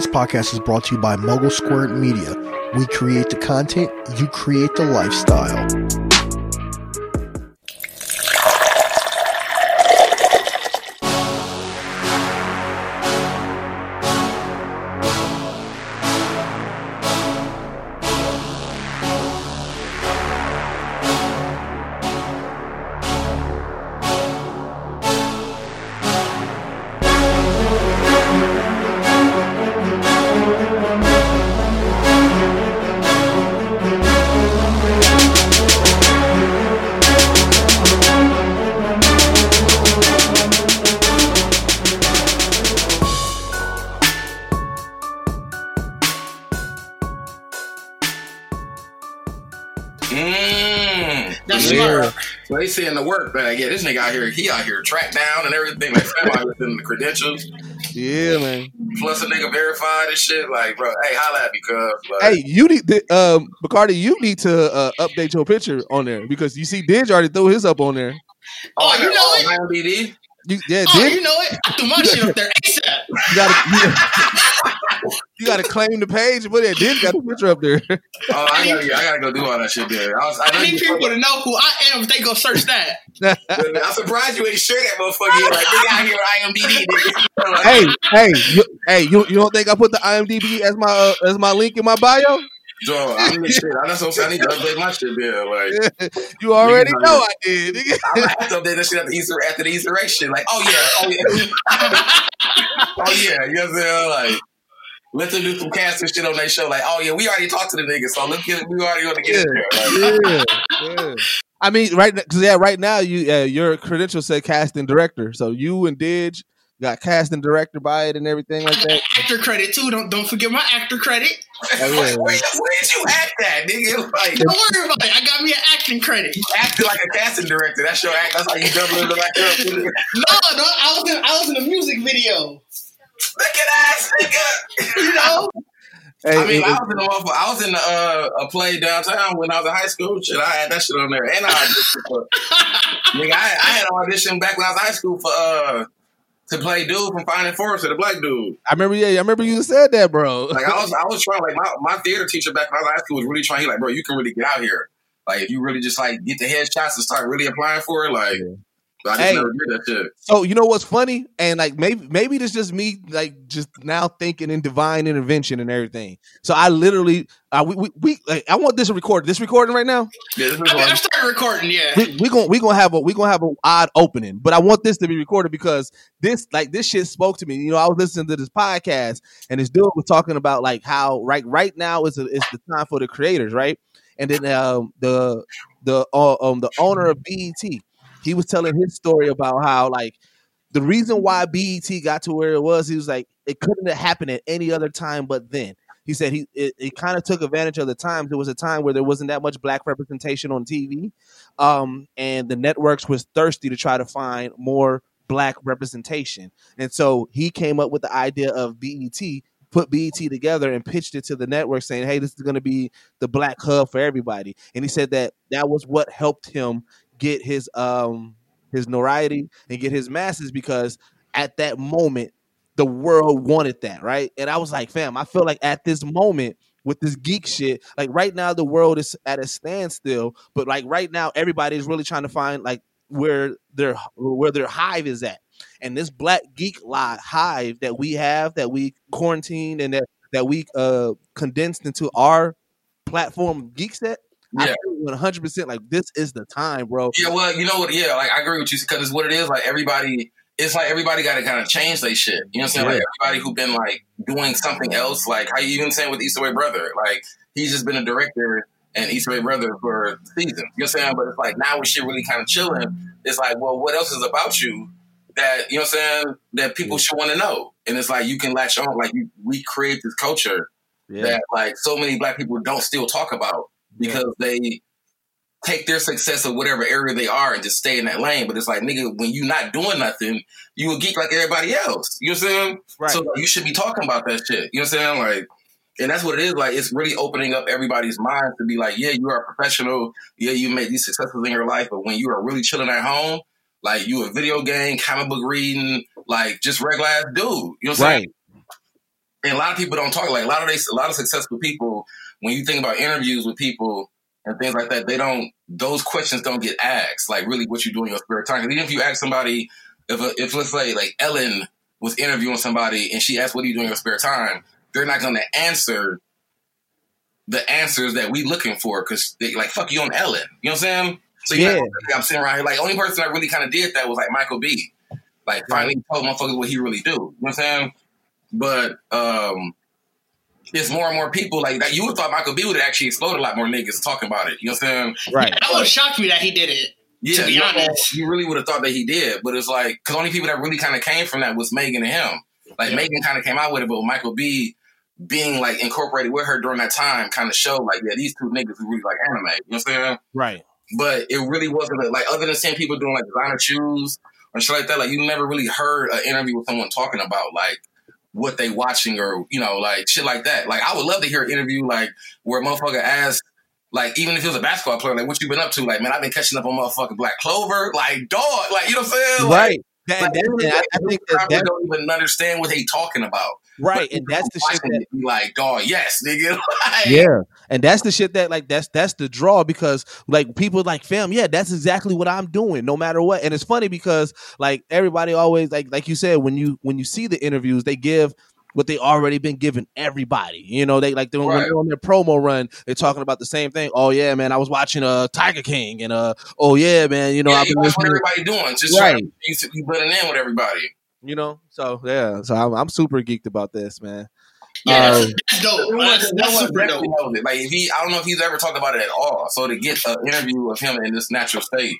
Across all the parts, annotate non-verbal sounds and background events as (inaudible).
This podcast is brought to you by Mogul Squared Media. We create the content, you create the lifestyle. He out here tracked down and everything. Like, fam out here the credentials. Yeah, man. Plus a nigga verified and shit. Like, bro, hey, holla at me, cuz. Like, Hey, you need to, um, Bacardi, you need to uh, update your picture on there because you see, Didge already threw his up on there. Oh, you got know it? all IMDb. You, yeah, Oh, Didge, you know it? I threw my shit up there ASAP. you gotta, you, (laughs) gotta claim the page, but yeah, Didge got a picture up there. (laughs) Oh, I gotta, I gotta go do all that shit there. I, was, I, I need people to know who I am if they go search that. (laughs) I'm surprised you ain't share that motherfucker. You're like, nigga out here IMDb. (laughs) Hey, hey, you, hey, you, you don't think I put the IMDb as my uh, as my link in my bio? Joe, I need shit. I know what I'm saying. I need to update my shit there. Like, you already Nigga, know I did. nigga. I'm gonna have to update that shit after the Easter after the Easter egg shit. Like, oh yeah, oh yeah, oh yeah. You know what I'm saying? Like, let them do some casting shit on their show. Like, oh yeah, we already talked to the niggas, so let's get we already gonna get in there. Like, yeah, (laughs) yeah. I mean, right? Because yeah, right now you uh, your credentials say casting director, so you and Didge got casting director by it and everything like that. actor credit too. Don't don't forget my actor credit. Oh, yeah. (laughs) where, where did you act that, nigga? Like, Don't worry about it. I got me an acting credit. acting like a casting director. That's your act. That's how you double it like up. (laughs) No, no, I was in I was in a music video. At that, nigga. (laughs) You know? Hey, I mean, it- I was in the motherfucker- I was in the, uh, a play downtown when I was in high school. Shit, I had that shit on there, and I auditioned for. (laughs) nigga, I, I had an audition back when I was in high school for uh to play dude from Finding Forrest, the black dude. I remember, yeah, I remember you said that, bro. Like I was, I was trying. Like my, my theater teacher back when I was in high school was really trying. He like, bro, you can really get out here. Like if you really just like get the headshots and start really applying for it, like. But I just Hey. never did that shit. So you know what's funny, and like maybe maybe it's just me like just now thinking in divine intervention and everything. So I literally, uh, we we, we like, I want this recorded. This recording right now. Yeah, this is I, mean, I like, started recording, yeah. We we gonna we gonna have a we gonna have an odd opening, but I want this to be recorded because this like this shit spoke to me. You know, I was listening to this podcast and this dude was talking about like how right right now is a, is the time for the creators, right? And then um the the uh, um the owner of BET, he was telling his story about how like the reason why BET got to where it was, he was like it couldn't have happened at any other time but then. He said he it, it kind of took advantage of the times. There was a time where there wasn't that much black representation on TV um, and the networks was thirsty to try to find more black representation. And so he came up with the idea of BET, put BET together and pitched it to the network saying, "Hey, this is going to be the black hub for everybody." And he said that that was what helped him get his um his notoriety and get his masses because at that moment the world wanted that, right? And I was like, "Fam, I feel like at this moment with this geek shit. Like right now, the world is at a standstill. But like right now, everybody is really trying to find like where their where their hive is at. And this black geek lot hive that we have, that we quarantined and that that we uh condensed into our platform Geekset. Yeah. one hundred percent like this is the time, bro. Yeah, well, you know what? Yeah, like I agree with you because it's what it is. Like everybody, it's like everybody got to kind of change their shit. You know what I'm saying? Like everybody who been like doing something else, like how you even saying with Easter Way Brother, like he's just been a director and Easter Way Brother for seasons. You know what I'm saying? But it's like now when shit really kind of chilling, it's like, well, what else is about you that you know what I'm saying that people should want to know? And it's like you can latch on, like you recreate this culture Yeah. that like so many black people don't still talk about because they take their success of whatever area they are and just stay in that lane. But it's like, nigga, when you're not doing nothing, you a geek like everybody else. You know what I'm saying? Right. So you should be talking about that shit. You know what I'm saying? Like, and that's what it is. Like, it's really opening up everybody's mind to be like, yeah, you are a professional. Yeah, you made these successes in your life, but when you are really chilling at home, like you a video game, comic book reading, like just regular ass dude. You know what I'm saying? And a lot of people don't talk like a lot of they a lot of successful people. When you think about interviews with people and things like that, they don't those questions don't get asked. Like really, what you do in your spare time? even if you ask somebody, if a, if let's say like Ellen was interviewing somebody and she asked, "What do you do in your spare time?" They're not going to answer the answers that we looking for because they like fuck you on Ellen. You know what I'm saying? So yeah, Yeah. I'm sitting around here like only person that really kind of did that was like Michael B. Like finally told motherfuckers what he really do. You know what I'm saying? But um it's more and more people like that. You would thought Michael B would actually explode a lot more niggas talking about it. You know what I'm saying? Right. That would shock me that he did it. Yeah, To be you, know, honest. you really would have thought that he did, but it's like because only people that really kind of came from that was Megan and him. Like Yeah. Megan kind of came out with it, but Michael B being like incorporated with her during that time kind of showed like yeah these two niggas who really like anime. You know what I'm saying? Right. But it really wasn't a, like other than seeing people doing like designer shoes or shit like that. Like you never really heard an interview with someone talking about like what they watching or you know like shit like that. Like I would love to hear an interview like where a motherfucker asks. Like even if he was a basketball player, like what you been up to? Like man, I've been catching up on motherfucking Black Clover. Like dog, like you know what I'm saying? Like, Right. That- like, that- and I, I think that, that don't even understand what they talking about. right, But and that's the shit that be like, dog, yes, nigga. (laughs) Like, yeah and that's the shit that like that's that's the draw because like people like fam yeah that's exactly what i'm doing no matter what and it's funny because like everybody always like like you said when you when you see the interviews they give what they already been giving everybody you know they like they, when Right. they're on their promo run they're talking about the same thing oh yeah man i was watching uh tiger king and uh oh yeah man you know yeah, i've you been watch what everybody doing. Just Right. trying to you, you blending in with everybody. you know so yeah so i'm, I'm super geeked about this man Yeah, Uh, that's, that's dope. Everyone- That's, that's super dope. definitely knows it. Like if he, I don't know if he's ever talked about it at all. So to get an interview of him in this natural state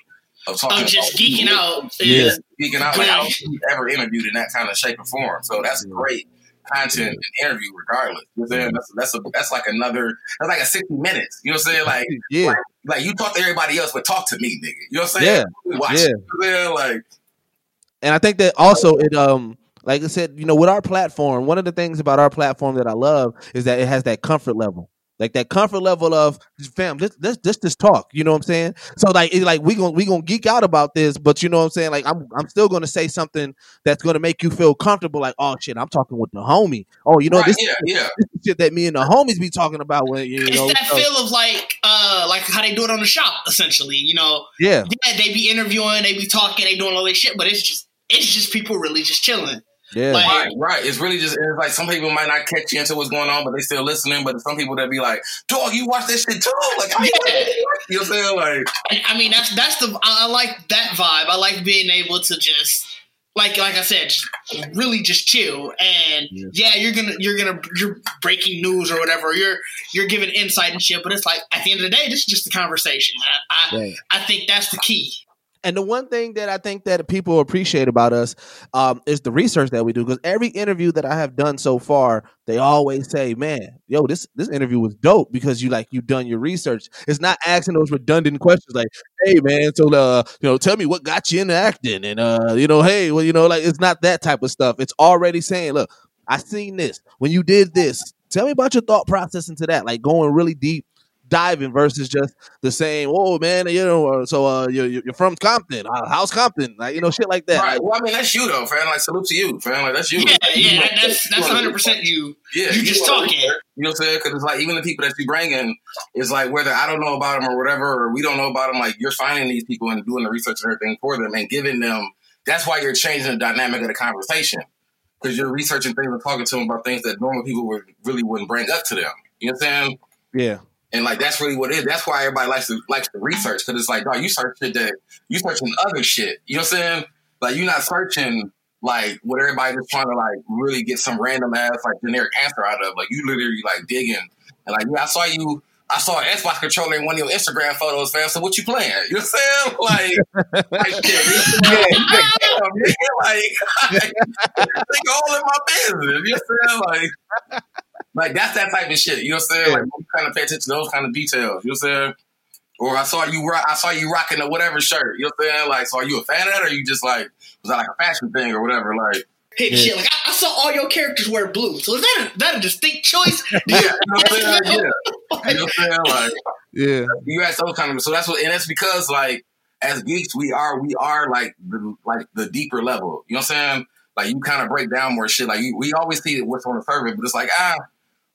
of talking, I'm just about geeking out. Yeah. is- geeking out, like I don't think he's ever interviewed in that kind of shape or form. So that's great content and interview, regardless. You know what I'm saying? That's that's a, that's like another that's like a sixty minutes. You know what I'm saying? Like (laughs) yeah like you talk to everybody else, but talk to me, nigga. You know what I'm saying? Watch yeah. You know what I'm saying? Like and I think that also it um like I said, you know, with our platform, one of the things about our platform that I love is that it has that comfort level. Like that comfort level of fam, let's let's just just talk. You know what I'm saying? So like it's like we gonna we gonna geek out about this, but you know what I'm saying? Like I'm I'm still gonna say something that's gonna make you feel comfortable. Like oh shit, I'm talking with the homie. Oh, you know right, this, yeah, yeah. this is shit that me and the homies be talking about when you It's know. that so- feel of like, uh, like how they do it on the shop, essentially. You know, yeah, yeah, they be interviewing, they be talking, they doing all this shit, but it's just, it's just people really just chilling. Yeah, Like- Right, right. It's really just it's like some people might not catch you into what's going on, but they still listening. But some people that be like, "Dog, you watch this shit too?" Like, I mean, Yeah. you know what I'm saying? Like, I I mean, that's that's the I, I like that vibe. I like being able to just like like I said, just really just chill. And Yeah. yeah. you're gonna you're gonna you're breaking news or whatever. You're you're giving insight and shit. But it's like at the end of the day, this is just a conversation. I I, Right. I think that's the key. And the one thing that I think that people appreciate about us um, is the research that we do. Because every interview that I have done so far, they always say, "Man, yo, this this interview was dope because you like you done your research." It's not asking those redundant questions like, "Hey, man, so uh, you know, tell me what got you into acting," and uh, you know, hey, well, you know, like it's not that type of stuff. It's already saying, "Look, I seen this when you did this. Tell me about your thought process into that." Like going really deep diving versus just the same. Oh man, you know, uh, so uh, you're, you're from Compton, uh, How's Compton, like you know, shit like that. right. Well, I mean, that's you though, fam. Like, salute to you, fam. Like, that's you. Yeah, Like, yeah, wanna- that, that's that's 100 percent you. Yeah, you just wanna- talking. You know what I'm saying? Because it's like even the people that you bring in, is like whether I don't know about them or whatever, or we don't know about them. Like you're finding these people and doing the research and everything for them and giving them. That's why you're changing the dynamic of the conversation because you're researching things and talking to them about things that normal people would really wouldn't bring up to them. You know what I'm saying? yeah, And like that's really what it is. That's why everybody likes to likes to research because it's like, dog, you search shit that you searching other shit. You know what I'm saying? Like you're not searching like what everybody just trying to like really get some random ass like generic answer out of. Like you literally like digging and like yeah, I saw you. I saw an Xbox controller in one of your Instagram photos, fam. So what you playing? You know what I'm saying? (laughs) Like, like shit. What Like, like, (laughs) like all in my business. You know what I'm saying? Like, like that's that type of shit. You know what I'm saying? Like you kind of pay attention to those kind of details. You know what I'm saying? Or I saw you rock, I saw you rocking a whatever shirt. You know what I'm saying? Like, so are you a fan of that, or you just like was that like a fashion thing or whatever? Like, Hit Yeah. shit like I, I saw all your characters wear blue. So is that a, that a distinct choice? yeah, you know what I'm saying? Yeah. You know what I'm saying? Like, yeah, (laughs) you ask those kind of so that's what and that's because like as geeks we are we are like the like the deeper level you know what i'm saying like you kind of break down more shit. Like you, we always see what's on the surface, but it's like ah.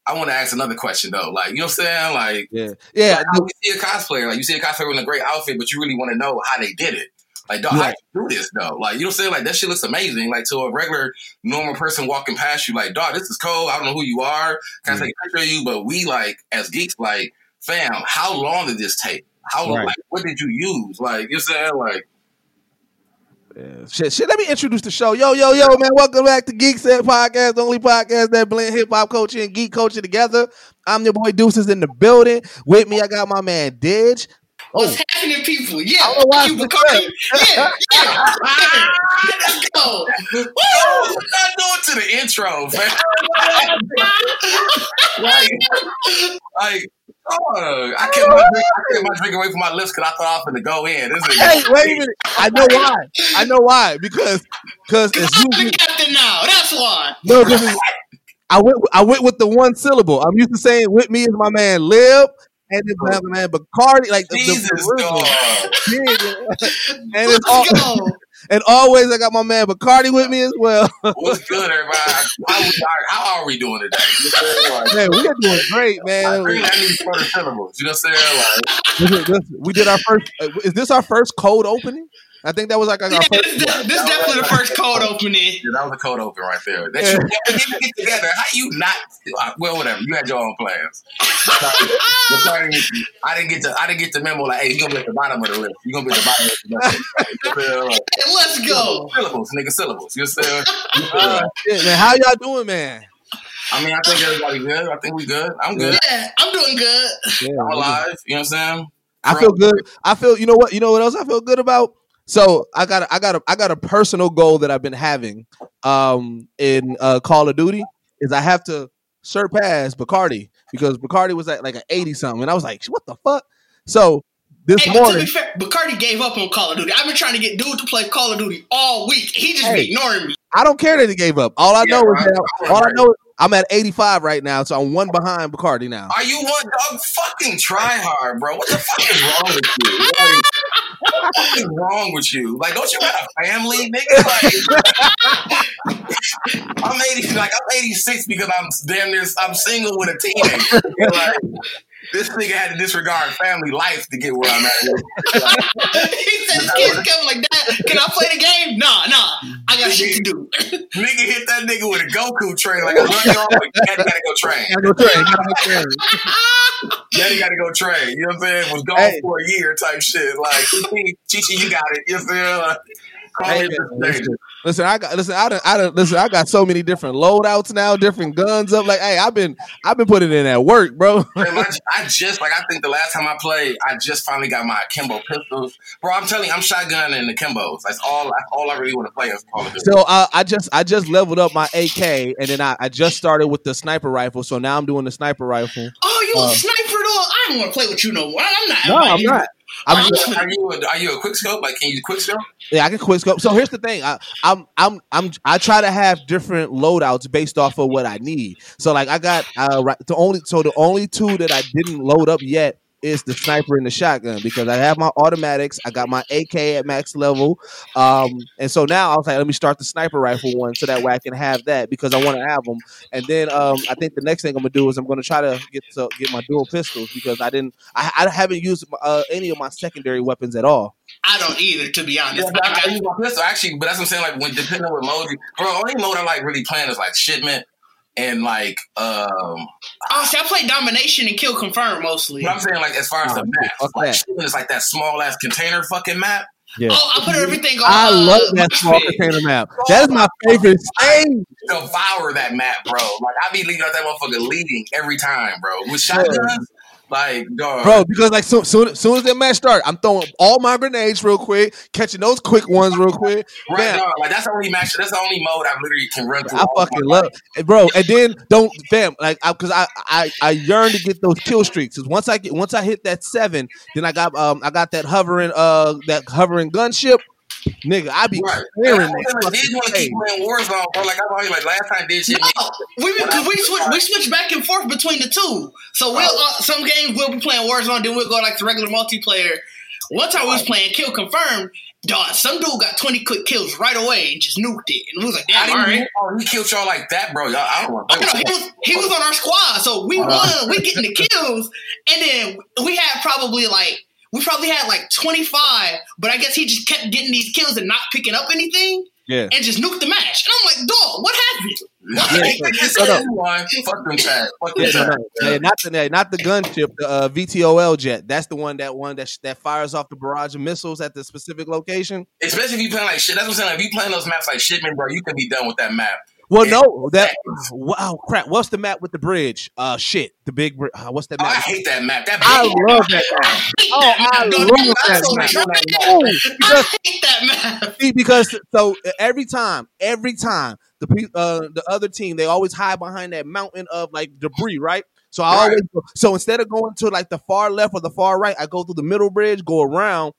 I want to ask another question though. Like, you know what I'm saying? Like, Yeah, yeah. like how you see a cosplayer, like you see a cosplayer in a great outfit, but you really want to know how they did it. Like, dog, how Right. you do this though? Like, you know what I'm saying? Like that shit looks amazing. Like to a regular normal person walking past you, like, dog, this is cool. I don't know who you are. Can I take a picture of you? But we like as geeks, like, fam, how long did this take? How Right. like what did you use? Like, you know what I'm saying? Like, Yeah, shit, shit. Let me introduce the show. Yo, yo, yo, man. Welcome back to Geekset Podcast, the only podcast that blend hip hop culture and geek culture together. I'm your boy Deuces in the building. With me, I got my man Didge. What's oh. happening, people? Yeah, I don't you Bacardi. Yeah, yeah. (laughs) Let's go. Woo! I doing to the intro, fam? (laughs) (laughs) like, like, oh, I kept my drink, I kept my drink away from my lips because I thought I was going to go in. This is Hey, wait a minute. I know why. I know why. Because because it's I'm usually the captain now. That's why. no. 'cause it's- I went. I went with the one syllable. I'm used to saying with me is my man Lib, and then my man Bacardi. Like the, the Jesus, original. dog. (laughs) And it's all, Let's go. And always I got my man Bacardi with me as well. (laughs) What's good, everybody? How, we are, how are we doing today? You know what I'm saying? (laughs) man, we are doing great, Like, I man. really I need further syllables. You know what I'm saying? Like, This is- this- we did our first. uh, Is this our first cold opening? I think that was like our Yeah, first. this, this, this definitely the first cold opening. yeah, that was a code open right there. That you never get, get together. How you not? uh, Well, whatever. You had your own plans. The is, I didn't get to. I didn't get the memo. Like, hey, you gonna be at the bottom of the list. You gonna be at the bottom of the list. You know what I'm saying? Like, Hey, let's go. Syllables, nigga, syllables. You know I'm saying? Uh, shit, man, how y'all doing, man? I mean, I think everybody good. I think we good. I'm good. Yeah, I'm doing good. Yeah, I'm alive. You know what I'm saying? I feel good. I feel. You know what? You know what else I feel good about? So I got. A, I got. A, I got a personal goal that I've been having, um, in uh, Call of Duty is I have to surpass Bacardi because Bacardi was at like an eighty something, and I was like, what the fuck? So this Hey, but to morning, be fair, Bacardi gave up on Call of Duty. I've been trying to get dude to play Call of Duty all week. He just Hey. be ignoring me. I don't care that he gave up. All I Yeah, know is that all I know is I'm at 85 right now, so I'm one behind Bacardi now. Are you one dog? Fucking try hard, bro. What the fuck is wrong with you? (laughs) What is wrong with you? Like, don't you have a family, nigga? Like, I'm 80, like I'm 86 because I'm damn near I'm single with a teenager. Like, this nigga had to disregard family life to get where I'm at. (laughs) he said his kids (laughs) coming like that. Can I play the game? Nah, nah. I got shit to do. nigga hit that nigga with a Goku train. Like, I run you off, but daddy gotta go train. Gotta go train, gotta go train. (laughs) Daddy gotta go train. You know what I'm saying? Was gone Hey. for a year type shit. Like, Chichi, you got it. You know what I'm saying? Like, call Hey, me man, Mr. Danger. Listen, I got listen. I done, I done, listen. I got so many different loadouts now, different guns up. Like, hey, I've been, I've been putting in at work, bro. (laughs) Man, I, I just like I think the last time I played, I just finally got my akimbo pistols, bro. I'm telling you, I'm shotgunning the Kimbos. That's all. That's all I really want to play is Call of Duty. So uh, I just, I just leveled up my AK, and then I, I just started with the sniper rifle. So now I'm doing the sniper rifle. Oh, you Uh, a sniper though? I don't want to play with you no more. I'm not. No, I'm not. I'm Are just, Are you a, are you a quick scope? Like, can you quick scope? Yeah, I can quick scope. So here's the thing. I, I'm I'm I'm I try to have different loadouts based off of what I need. So like I got uh right the only so the only two that I didn't load up yet is the sniper and the shotgun because I have my automatics. I got my AK at max level. Um and so now I was like let me start the sniper rifle one so that way I can have that because I want to have them. And then um I think the next thing I'm going to do is I'm going to try to get to get my dual pistols because I didn't I, I haven't used uh, any of my secondary weapons at all. I don't either, to be honest. Yeah, but I I, I use my pistol actually, but that's what I'm saying. Like, when depending on what mode, you, bro, only mode I like really playing is like shipment and like um. oh, see, I play domination and kill confirm mostly. But I'm saying like as far as Oh, the map, fuck like that. shipment like that small ass container fucking map. Yeah. Oh, I put everything on. I uh, love that small Moshpit. container map. That is my favorite stage. devour that map, bro. Like I be leaving out that motherfucker leading every time, bro. With shotguns, like dog. Bro, because like soon, soon, soon as that match start, I'm throwing all my grenades real quick, catching those quick ones real quick. right, dog. Like that's the only match. That's the only mode I literally can run through. I fucking love, and bro. And then don't, fam, like, because I, I, I yearn to get those kill streaks. Cause once I get, once I hit that seven, then I got, um, I got that hovering, uh, that hovering gunship, nigga. I be Right. clearing And that. I did want to keep playing Warzone, bro. Like I'm always like last time did shit. No, we because we switch we switch back and forth between the two. So we'll uh, some games we'll be playing Warzone, then we'll go like the regular multiplayer. One time we was playing Kill Confirmed, Dog, some dude got 20 quick kills right away and just nuked it. And we was like, I damn, all didn't right. know he killed y'all like that, bro. Y'all, I don't want Oh, no, he was he was on our squad, so we Uh-huh. won. We getting the kills, and then we had probably like we probably had like twenty five, but I guess he just kept getting these kills and not picking up anything, Yeah. and just nuked the match. And I'm like, dog, what happened? Shut up. (laughs) Fuck them chat. Fuck them Yeah, no, chat. no. Yeah, not the not the gunship, the uh, VTOL jet. That's the one that one that sh- that fires off the barrage of missiles at the specific location. Especially if you playing like shit. That's what I'm saying. If you playing those maps like shipment, bro, you can be done with that map. Well, no, that (sighs) wow crap. What's the map with the bridge? Uh, shit, the big. bri- Uh, what's that Oh, I hate that map. That I love that map. (laughs) Oh, I love that map. (laughs) Oh, I hate that map. (laughs) See, because so every time, every time the pe- uh, the other team they always hide behind that mountain of like debris, right? So I Right. always so instead of going to like the far left or the far right, I go through the middle bridge, go around,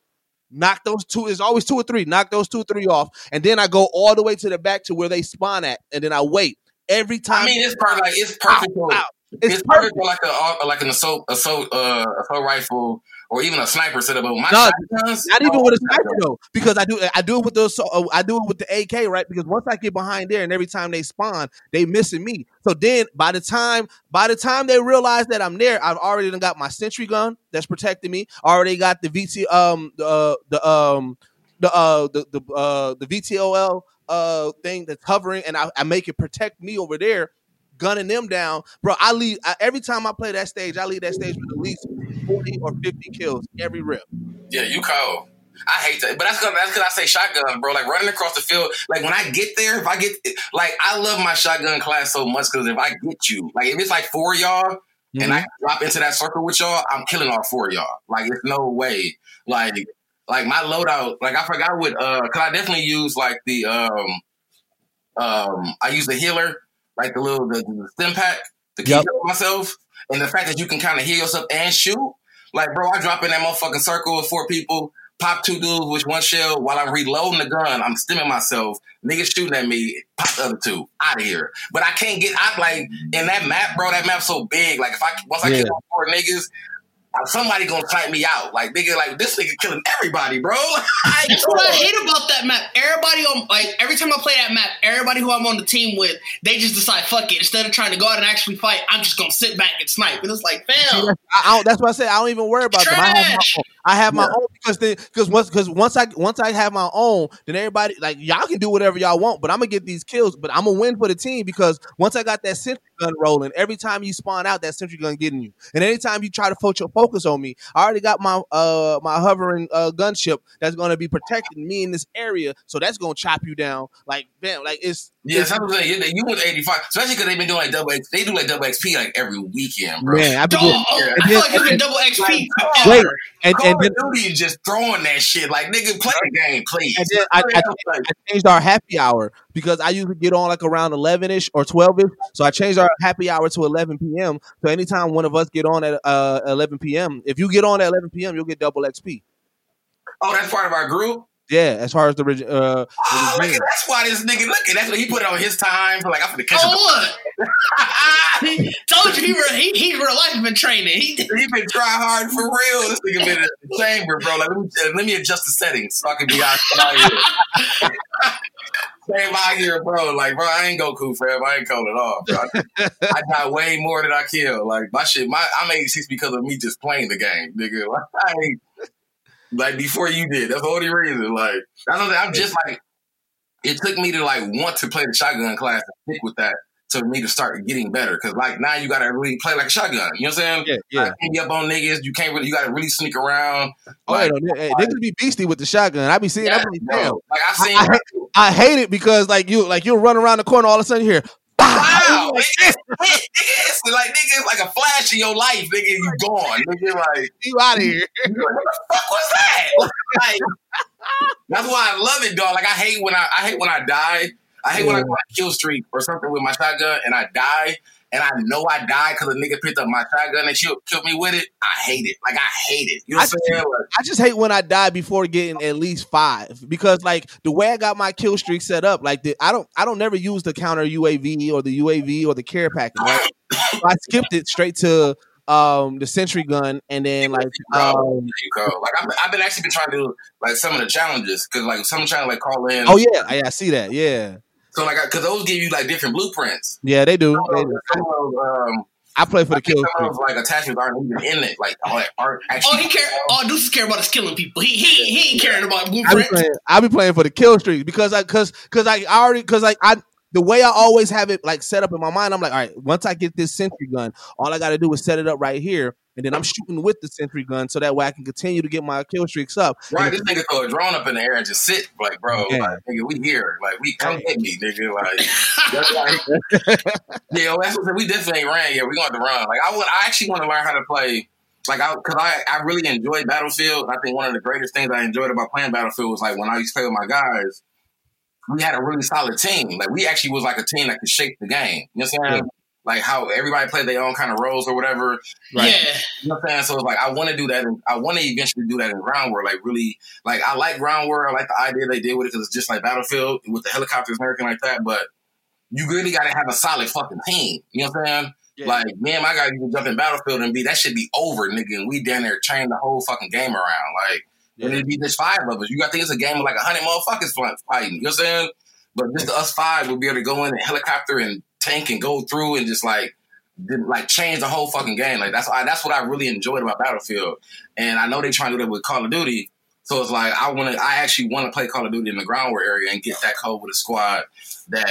knock those two. It's always two or three. Knock those two or three off, and then I go all the way to the back to where they spawn at, and then I wait every time. I mean, it's perfect. Like it's perfect. for- Ow, it's, It's, perfect. perfect like a like an assault assault uh assault rifle or even a sniper setup. But my No, shotguns, Not even oh, with a sniper though, because I do I do it with those uh, I do it with the AK right. Because once I get behind there, and every time they spawn, they missing me. So then by the time by the time they realize that I'm there, I've already done got my sentry gun that's protecting me. Already got the VT um the uh, the um the uh the the uh the VTOL uh thing that's hovering, and I, I make it protect me over there. Gunning them down, bro. I leave I, every time I play that stage. I leave that stage with at least forty or fifty kills every rip. Yeah, you cold. I hate that, but that's because that's because I say shotgun, bro. Like running across the field. Like when I get there, if I get like I love my shotgun class so much because if I get you, like if it's like four of y'all and I drop into that circle with y'all, I'm killing all four of y'all. Like it's no way. Like like my loadout. Like I forgot what. Uh, cause I definitely use like the um um I use the healer, like the little the, the stim pack to keep Yep. healing myself, and the fact that you can kind of heal yourself and shoot. Like, bro, I drop in that motherfucking circle with four people, pop two dudes with one shell while I'm reloading the gun. I'm stimming myself. Niggas shooting at me, pop the other two out of here. But I can't get out. Like in that map, bro. That map's so big. Like if I once I Yeah. kill four niggas. Somebody gonna fight me out, like nigga, like this nigga killing everybody, bro. (laughs) I That's what I hate about that map. Everybody on like every time I play that map, everybody who I'm on the team with, they just decide fuck it. Instead of trying to go out and actually fight, I'm just gonna sit back and snipe. And it's like, See, fam, that's, I, I don't, that's why I say I don't even worry about them. I have my Trash. own. I have my Yeah. own because then because once because once I once I have my own, then everybody like y'all can do whatever y'all want, but I'm gonna get these kills. But I'm gonna win for the team because once I got that sentry gun rolling, every time you spawn out, that sentry gun getting you, and anytime you try to focus your focus on me, I already got my uh my hovering uh gunship that's gonna be protecting me in this area, so that's gonna chop you down like bam, like it's Yeah, I'm saying. You, went 85, especially because they've been doing like double X. They do like double XP like every weekend, bro. man. I've been dog, doing, oh, I feel like it's been double XP. Like, wait, and and then Duty is just throwing that shit. Like, nigga, play the game, please. And then I, I, I changed our happy hour because I usually get on like around 11 ish or 12 ish. So I changed our happy hour to 11 p.m. So anytime one of us get on at uh, 11 p.m., if you get on at 11 p.m., you'll get double XP. oh, that's part of our group. Yeah, as far as the regi- uh, Oh, look, regime. that's why this nigga look. That's what he put it on his time. For like, I'm gonna catch Oh him. what? (laughs) Told you he real, he he real life been training. He he been try hard for real. This nigga been in the chamber, bro. Like, let me, uh, let me adjust the settings so I can be out, out here. Same out here, bro. Like, bro, I ain't Goku, fam. I ain't cold at all, bro. I, I got way more than I kill. Like, my shit, my I'm 86 because of me just playing the game, nigga. (laughs) Like, I ain't, like before you did. That's the only reason. Like, that's what I'm just like. It took me to like want to play the shotgun class and stick with that to me to start getting better. Because like now you gotta really play like a shotgun. You know what I'm saying? Yeah, yeah. Like, you up on niggas. You can't really. You gotta really sneak around. Oh, Like, yeah, no, hey, niggas be beastie with the shotgun. I be seeing, I be damn. Like I seen. I, I, hate, I hate it because like you, like you'll run around the corner, all of a sudden hear, Wow, Like, nigga, it's (laughs) like nigga, it's like a flash in your life, nigga. You gone, nigga. (laughs) Like, you out of here. (laughs) like, what the fuck was that? Like, that's why I love it, dog. Like, I hate when I, I hate when I die. I hate when I go on kill streak or something with my shotgun and I die, and I know I died because a nigga picked up my shotgun and killed, killed me with it. I hate it. Like, I hate it. You know what I'm saying? Like, I just hate when I die before getting at least five because like the way I got my kill streak set up, like the, I don't I don't never use the counter UAV or the UAV or the care package. Right? so I skipped it straight to um the sentry gun, and then like (laughs) um, you go. Like I've, I've been actually been trying to do like some of the challenges because like some trying to like call in. oh yeah, I, I see that. Yeah, So like because those give you like different blueprints. yeah, they do. Some They of do. those, some of those, um, I play for the kill some streak. of those like attachments aren't even in it. Like all that art All actually. he care, all Deuces care about is killing people. He he he ain't caring about I be blueprints. playing. I be playing for the kill streak because I because because I already because like I the way I always have it like set up in my mind. I'm like, all right, once I get this sentry gun, all I got to do is set it up right here, and then I'm shooting with the sentry gun, so that way I can continue to get my kill streaks up. Right, this nigga throw a drone up in the air and just sit like, bro, Yeah. like, nigga, we here, like, we come get me, nigga, like, (laughs) that's like (laughs) yeah, well, that's what we definitely ain't ran yet. We going to run. Like, I would, I actually want to learn how to play, like, I, cause I, I really enjoy Battlefield. I think one of the greatest things I enjoyed about playing Battlefield was like when I used to play with my guys, we had a really solid team. Like, we actually was like a team that could shape the game. You know what I'm saying? Like how everybody played their own kind of roles or whatever. Right. Yeah, You know what I'm saying? So it's like I want to do that. And I want to eventually do that in Ground War. Like really, like I like Ground War. I like the idea they did with it because it's just like Battlefield with the helicopters and everything like that. But you really got to have a solid fucking team. You know what I'm saying? Yeah. Like man, my guys you can jump in Battlefield and be that should be over, nigga. And we down there train the whole fucking game around. Like and it'd be just five of us. You got to think it's a game of like a hundred motherfuckers fighting. You know what I'm saying? But just us five we'll be able to go in and helicopter and tank and go through and just like like change the whole fucking game. Like that's I, that's what I really enjoyed about Battlefield. And I know they trying to do that with Call of Duty. So it's like I want to. I actually want to play Call of Duty in the ground war area and get that code with a squad that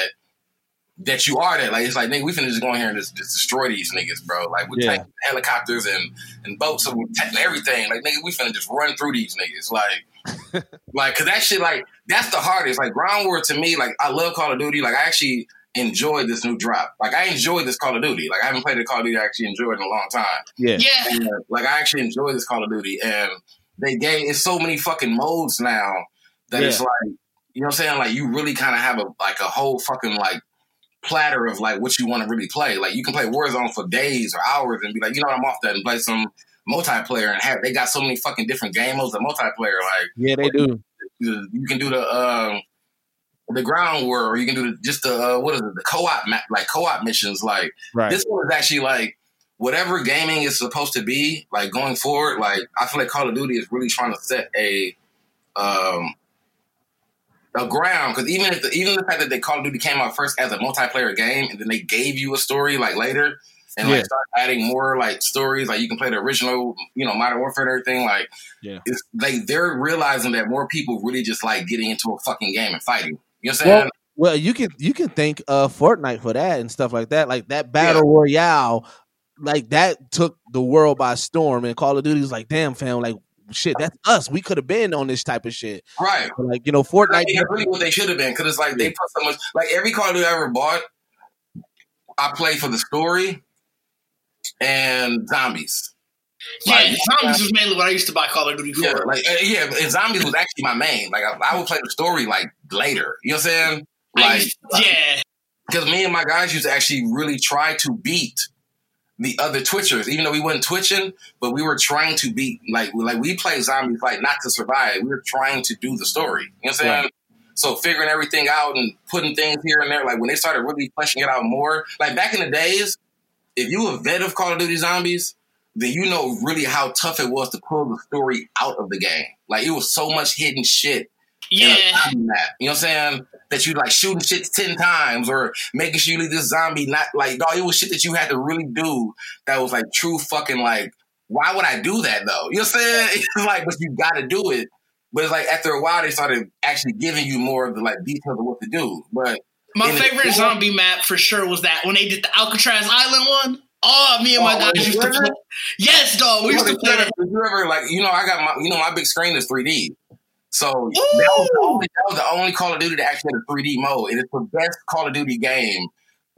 that you are that. Like it's like nigga, we finna just go in here and just, just destroy these niggas, bro. Like with Yeah. tank, helicopters and and boats and everything. Like nigga, we finna just run through these niggas. Like (laughs) like cause that shit like that's the hardest. Like ground war to me, like I love Call of Duty. Like I actually enjoyed this new drop. Like I enjoyed this Call of Duty. Like I haven't played a Call of Duty I actually enjoyed in a long time. Yeah. yeah. And, uh, like I actually enjoy this Call of Duty, and they gave it's so many fucking modes now that it's like you know what I'm saying. Like you really kind of have a like a whole fucking like platter of like what you want to really play. Like you can play Warzone for days or hours and be like, you know, what, I'm off that and play some multiplayer and have they got so many fucking different game modes of multiplayer. Like Yeah, they do. you you can do the um the ground war, or you can do the, just the uh, what is it, the co-op ma- like co-op missions. Like Right. this one is actually like whatever gaming is supposed to be like going forward. Like I feel like Call of Duty is really trying to set a um a ground because even if the, even the fact that they Call of Duty came out first as a multiplayer game and then they gave you a story like later and Yeah. like start adding more like stories like you can play the original you know Modern Warfare and everything like Yeah. it's like they're realizing that more people really just like getting into a fucking game and fighting. You know what I'm saying? Well, well, you can you can thank uh Fortnite for that and stuff like that. Like that battle royale, like that took the world by storm. And Call of Duty was like, damn, fam, like shit, that's us. We could have been on this type of shit. right. But, like you know, Fortnite. think that's really what they should have been because it's like they put so much. Like every Call of Duty I ever bought, I play for the story and zombies. Yeah, Like, zombies was mainly what I used to buy Call of Duty for. Yeah, like uh, yeah, and zombies was actually my main. Like I, I would play the story like later. You know what I'm saying? Like used- yeah, because me and my guys used to actually really try to beat the other Twitchers, even though we weren't twitching, but we were trying to beat like like we play zombie fight not to survive. We were trying to do the story. You know what I'm saying? Right. So figuring everything out and putting things here and there, like when they started really fleshing it out more, like back in the days, if you a vet of Call of Duty Zombies, then you know really how tough it was to pull the story out of the game. Like it was so much hidden shit yeah. zombie map. You know what I'm saying? That you like shooting shit ten times or making sure you leave this zombie not like dog. It was shit that you had to really do that was like true fucking like. Why would I do that though? You know what I'm saying? (laughs) It's like, but you got to do it. But it's like after a while they started actually giving you more of the like details of what to do. But My in the- favorite zombie map for sure was that when they did the Alcatraz Island one. Oh, me and my Oh, guys used to play. Yes, dog. We used to play that. ever, did you ever like you know I got my you know my big screen is 3D. So that was, the only, that was the only Call of Duty that actually had a 3D mode, and it's the best Call of Duty game.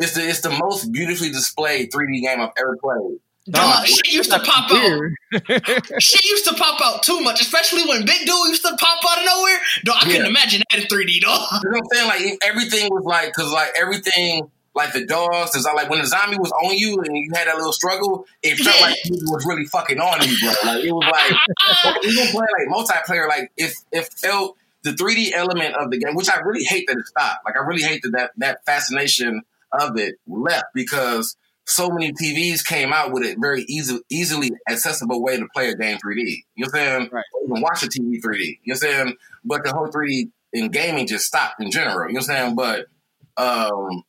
It's the it's the most beautifully displayed 3D game I've ever played. Dog, shit used to pop out. (laughs) she used to pop out too much, especially when Big Dude used to pop out of nowhere. Dog, I couldn't imagine that in 3D, dog. You know what I'm saying? Like everything was like because like everything like the dogs is I like when the zombie was on you and you had that little struggle, it felt Yeah. like he was really fucking on you, bro. Like it was like (laughs) even playing like multiplayer, like if if felt the 3D element of the game, which I really hate that it stopped. Like I really hate that that, that fascination of it left because so many TVs came out with a very easy, easily accessible way to play a game 3D. You know what I'm saying? Right. Or even watch a TV 3D. You know what I'm saying? But the whole 3D in gaming just stopped in general. You know what I'm saying? But um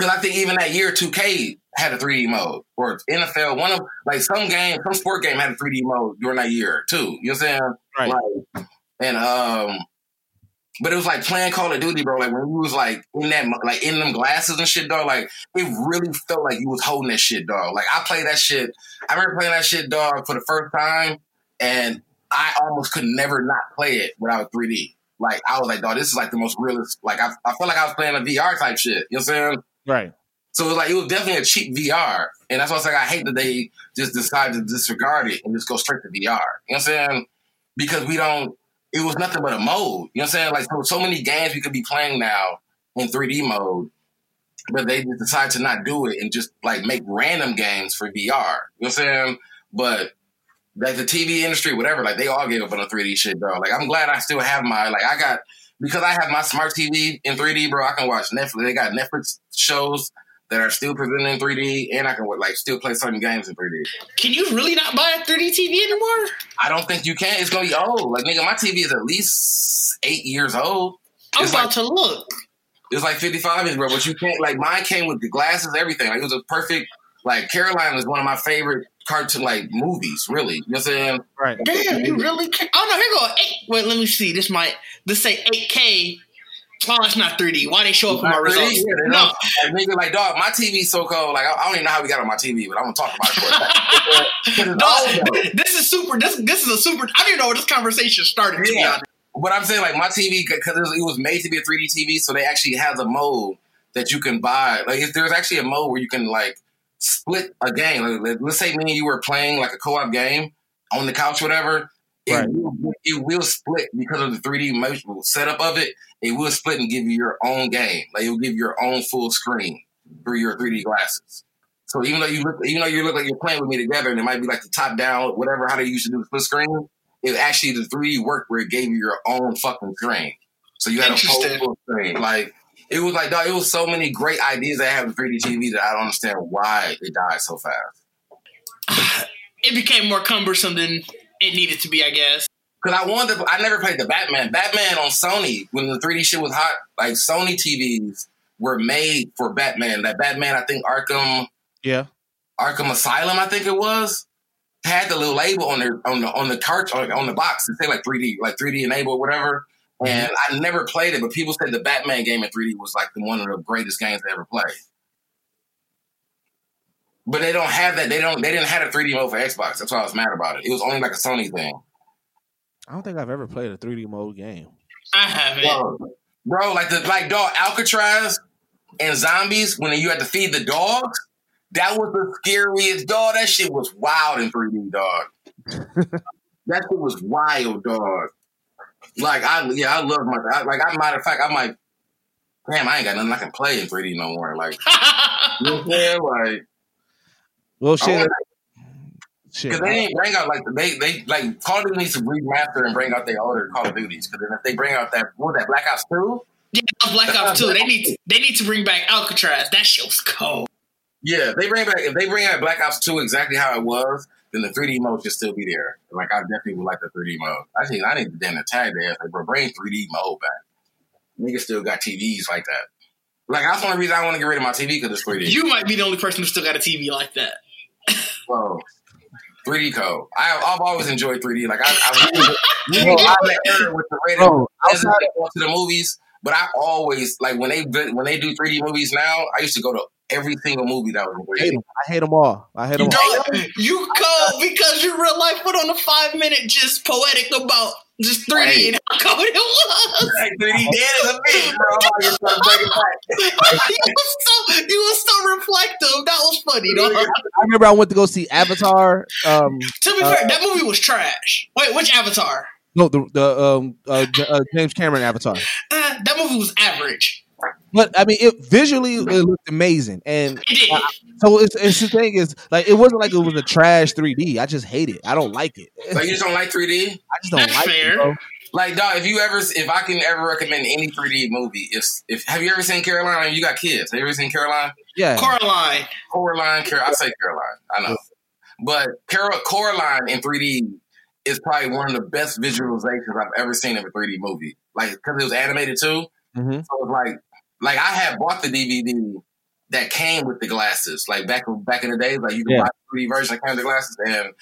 because I think even that year 2K had a 3D mode. Or NFL, one of like some game, some sport game had a 3D mode during that year too. You know what I'm saying? Right. Like, and um but it was like playing Call of Duty, bro. Like when you was like in that, like in them glasses and shit, dog. Like it really felt like you was holding that shit, dog. Like I played that shit. I remember playing that shit, dog, for the first time, and I almost could never not play it without 3D. Like I was like, dog, this is like the most realist. Like I, I felt like I was playing a VR type shit. You know what I'm saying? Right. So it was like it was definitely a cheap VR, and that's why I was like, I hate that they just decided to disregard it and just go straight to VR. You know what I'm saying? Because we don't. It was nothing but a mode. You know what I'm saying? Like so, so many games we could be playing now in 3D mode, but they just decide to not do it and just like make random games for VR. You know what I'm saying? But like the TV industry, whatever, like they all gave up on the 3D shit, bro. Like I'm glad I still have my like I got because I have my smart TV in 3D, bro. I can watch Netflix. They got Netflix shows that are still presented in 3D, and I can like still play certain games in 3D. Can you really not buy a 3D TV anymore? I don't think you can. It's gonna be old. Like nigga, my TV is at least eight years old. I'm It's about like- to look. It's like 55 inch, bro. But you can't like mine came with the glasses, everything. Like it was a perfect. Like Caroline is one of my favorite cartoon like movies. Really, you know what I'm saying? Right. Damn, you really can. Oh no, here go eight. Wait, let me see. This might this say 8K. Oh, it's not 3D. Why they show up in my Not 3D? results? Yeah, they No, don't. Like, nigga, like dog, my TV's so cold. Like I, I don't even know how we got on my TV, but I'm gonna talk about it. For a second. (laughs) Because it's old, though. Dog, this is super. This this is a super. I don't even know where this conversation started. To be Yeah. honest. But I'm saying like my TV because it, was- made to be a 3D TV, so they actually has a mode that you can buy. Like if there's actually a mode where you can like split a game. Let- let's say me and you were playing like a co-op game on the couch, whatever. It, Right. will, it will split because of the 3D motion setup of it. It will split and give you your own game. Like it will give you your own full screen through your 3D glasses. So even though you look, even though you look like you're playing with me together, and it might be like the top down, whatever, how they used to do the split screen, it actually the 3D worked where it gave you your own fucking screen. So you had a whole full screen. Like it was like dog, it was so many great ideas that have in 3D TV that I don't understand why it died so fast. (sighs) It became more cumbersome than it needed to be. I guess. Cause I wanted, to, I never played the Batman. Batman on Sony when the 3D shit was hot. Like Sony TVs were made for Batman. That Batman, I think Arkham, Yeah. Arkham Asylum, I think it was, had the little label on their on the on the cart on, on the box to say like 3D, like 3D enabled, whatever. Mm-hmm. And I never played it, but people said the Batman game in 3D was like the, one of the greatest games they ever played. But they don't have that. They don't. They didn't have a 3D mode for Xbox. That's why I was mad about it. It was only like a Sony thing. I don't think I've ever played a 3D mode game. I haven't. Bro, bro, like the like dog Alcatraz and zombies when you had to feed the dogs. That was the scariest dog. That shit was wild in 3D, dog. (laughs) that shit was wild, dog. Like I yeah, I love my I, like I matter of fact, I might damn, I ain't got nothing I can play in 3D no more. Like (laughs) you know what I'm saying? Like Well, shit. wanna- shit. Cause they ain't bring out like they they like Call of Duty needs to remaster and bring out their older Call of Duties. Cause then if they bring out that what that Black Ops Two, yeah, Black Ops Two. They need to, they need to bring back Alcatraz. That shit was cold. Yeah, they bring back if they bring out Black Ops Two exactly how it was, then the 3D mode should still be there. Like I definitely would like the 3D mode. I think I need to damn tag there. Like, bro, bring 3D mode back. Niggas still got TVs like that. Like that's the only reason I want to get rid of my TV because it's 3D. You might be the only person who still got a TV like that. (laughs) Bro, 3D code. I, I've always enjoyed 3D. Like I, I really, (laughs) really I'm the era with the rated Bro, as I go to the movies. But I always like when they when they do 3D movies now. I used to go to every single movie that was in I hate 3D. 'em. I hate them all. I hate them all. Dog, you cold because your real life put on a five minute just poetic about just 3D Right. and how cold it was. Like 3D dead as a bitch, bro. I'm about to get started breaking back. you was so you was so reflective. That was funny, dog. I remember I went to go see Avatar. Um, To be Uh, fair, that movie was trash. Wait, which Avatar? no, the the um uh, uh, James Cameron Avatar. Uh, that movie was average. But I mean, it visually it looked amazing, and It so it's, it's the thing is like it wasn't like it was a trash 3D. I just hate it. I don't like it. (laughs) Like you just don't like 3D? I just don't That's like fair. it. Bro. Like, dog, if you ever, if I can ever recommend any 3D movie, if if have you ever seen Caroline? You got kids. Have you ever seen Caroline? Yeah. Coraline. Coraline, Car- I say Caroline. I know, but Carol Coraline in 3D is probably one of the best visualizations I've ever seen of a 3D movie. Like, because it was animated too, hmm so it's like, like I had bought the DVD that came with the glasses. Like back back in the days, like you could Yeah. buy the 3D version that came with the glasses, and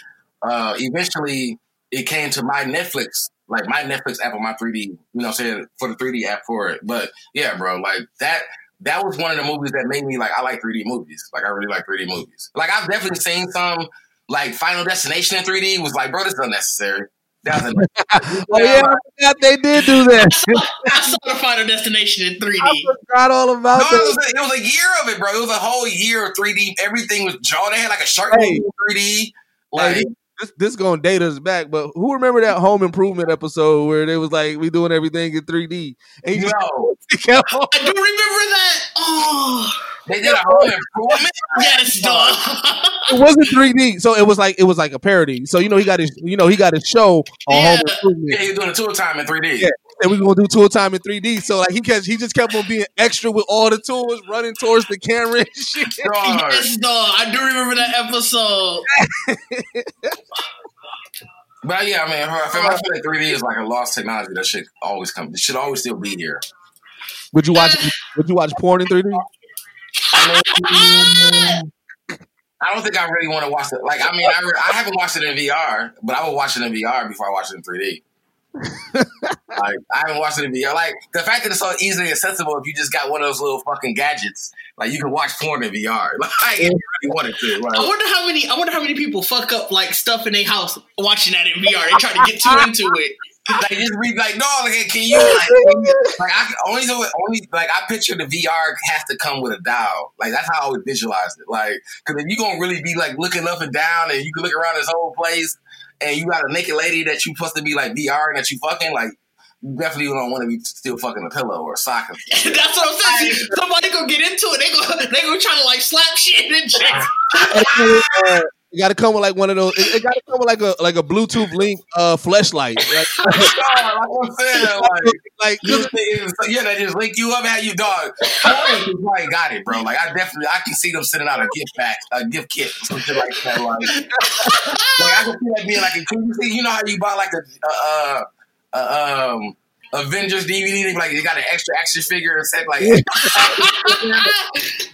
uh, eventually it came to my Netflix, like my Netflix app on my 3D, you know, I'm saying for the 3D app for it. But yeah, bro, like that. That was one of the movies that made me like I like 3D movies. Like I really like 3D movies. Like I've definitely seen some like Final Destination in 3D was like, bro, this is unnecessary. That was unnecessary. Oh yeah, I forgot they did do that. (laughs) I saw the Final Destination in 3D. I forgot all about No, it was, a, it was a year of it, bro. It was a whole year of 3D. Everything was jaw. They had like a shark Hey. movie in 3D. Like, Hey, this this gonna date us back, but who remember that Home Improvement episode where they was like we doing everything in 3D and he just no, kept on- I do remember that. Oh, they did a whole improvement. (laughs) yes, dog. it wasn't 3D, so it was like it was like a parody. So you know he got his you know he got his show on Yeah. Home Improvement, Yeah, he was doing a tour time in 3D. Yeah. and we're gonna do tour time in 3D. So like he kept he just kept on being extra with all the tools, running towards the camera and shit. Dog. yes, dog. I do remember that episode. (laughs) But yeah, I mean, I feel, I feel like 3D is like a lost technology that should always come. It should always still be here. Would you watch would you watch porn in 3D? I don't think I really want to watch it. Like, I mean, I, re- I haven't watched it in VR, but I would watch it in VR before I watch it in 3D. (laughs) like, I haven't watched it in VR. Like, the fact that it's so easily accessible if you just got one of those little fucking gadgets, like, you can watch porn in VR. (laughs) Like, if you really wanted to. I wonder how many. I wonder how many people fuck up like stuff in their house watching that in VR. They try to get too into it. Like just read like no like can you (laughs) like, can you- like I only only like I picture the VR has to come with a dial like that's how I would visualize it like because if you gonna really be like looking up and down and you can look around this whole place and you got a naked lady that you supposed to be like VR and that you fucking like you definitely don't want to be still fucking a pillow or a sock. or. (laughs) That's what I'm saying. See, Somebody go get into it. They go. They go try to like slap shit (laughs) and shit. It got to come with like one of those. It, it got to come with like a like a Bluetooth link uh flashlight. Like, (laughs) (laughs) Dog, like (laughs) I'm saying, like like Just, yeah, they just link you up at you, dog. Porn is probably got it, bro. Like I definitely, I can see them sending out a gift back, a gift kit, or something like that. Like, like I can see that being like a. You see, you know how you buy like a, uh, uh, um. Avengers DVD, they like they got an extra action figure and set like,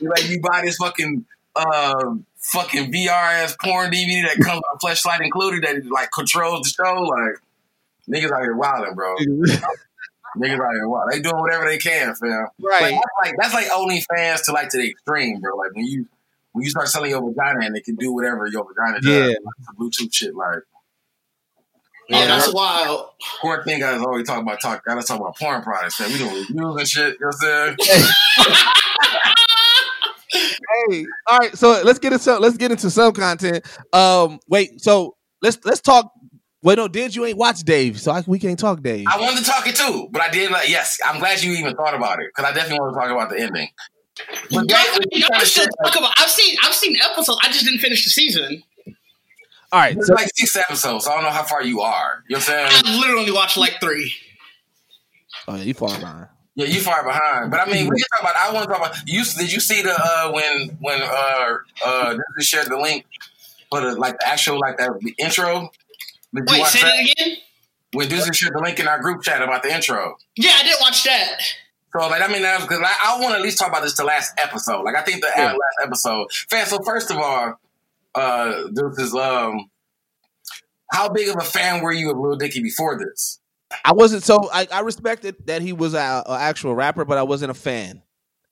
like you buy this fucking um fucking VR ass porn DVD that comes with a flashlight included that like controls the show. Like niggas out here wilding, bro. (laughs) Niggas out here wild. They doing whatever they can, fam. Like, right. that's like that's like OnlyFans to like to the extreme, bro. Like when you when you start selling your vagina and they can do whatever your vagina does, Yeah. like some Bluetooth shit. Like Yeah, that's wild. poor thing guys always talk about talk. Gotta talk about porn products. Man. We doing reviews and shit. You know what I'm saying? (laughs) (laughs) Hey, all right. So let's get into let's get into some content. Um, wait. So let's let's talk. Wait, no, did you ain't watch Dave? So I, we can't talk Dave. I wanted to talk it too, but I did like yes. I'm glad you even thought about it because I definitely want to talk about the ending. But Y'all, that- y'all should talk about. I've seen. I've seen episodes. I just didn't finish the season. All right. It's So like six episodes, so I don't know how far you are. You know what I'm saying? I literally watched like three. oh, yeah, you far behind. Yeah, you far behind. But I mean, we can talk about. I want to talk about. You did you see the uh, when when uh uh this shared the link for the like the actual like that the intro? Did Wait, say that? again. When Disney shared the link in our group chat about the intro. Yeah, I did watch that. So like I mean that because I, I want to at least talk about this the last episode. Like I think the Yeah. last episode. Fan. So first of all, uh, this is um, how big of a fan were you of Lil Dicky before this? I wasn't so I, I respected that he was a, a actual rapper, but I wasn't a fan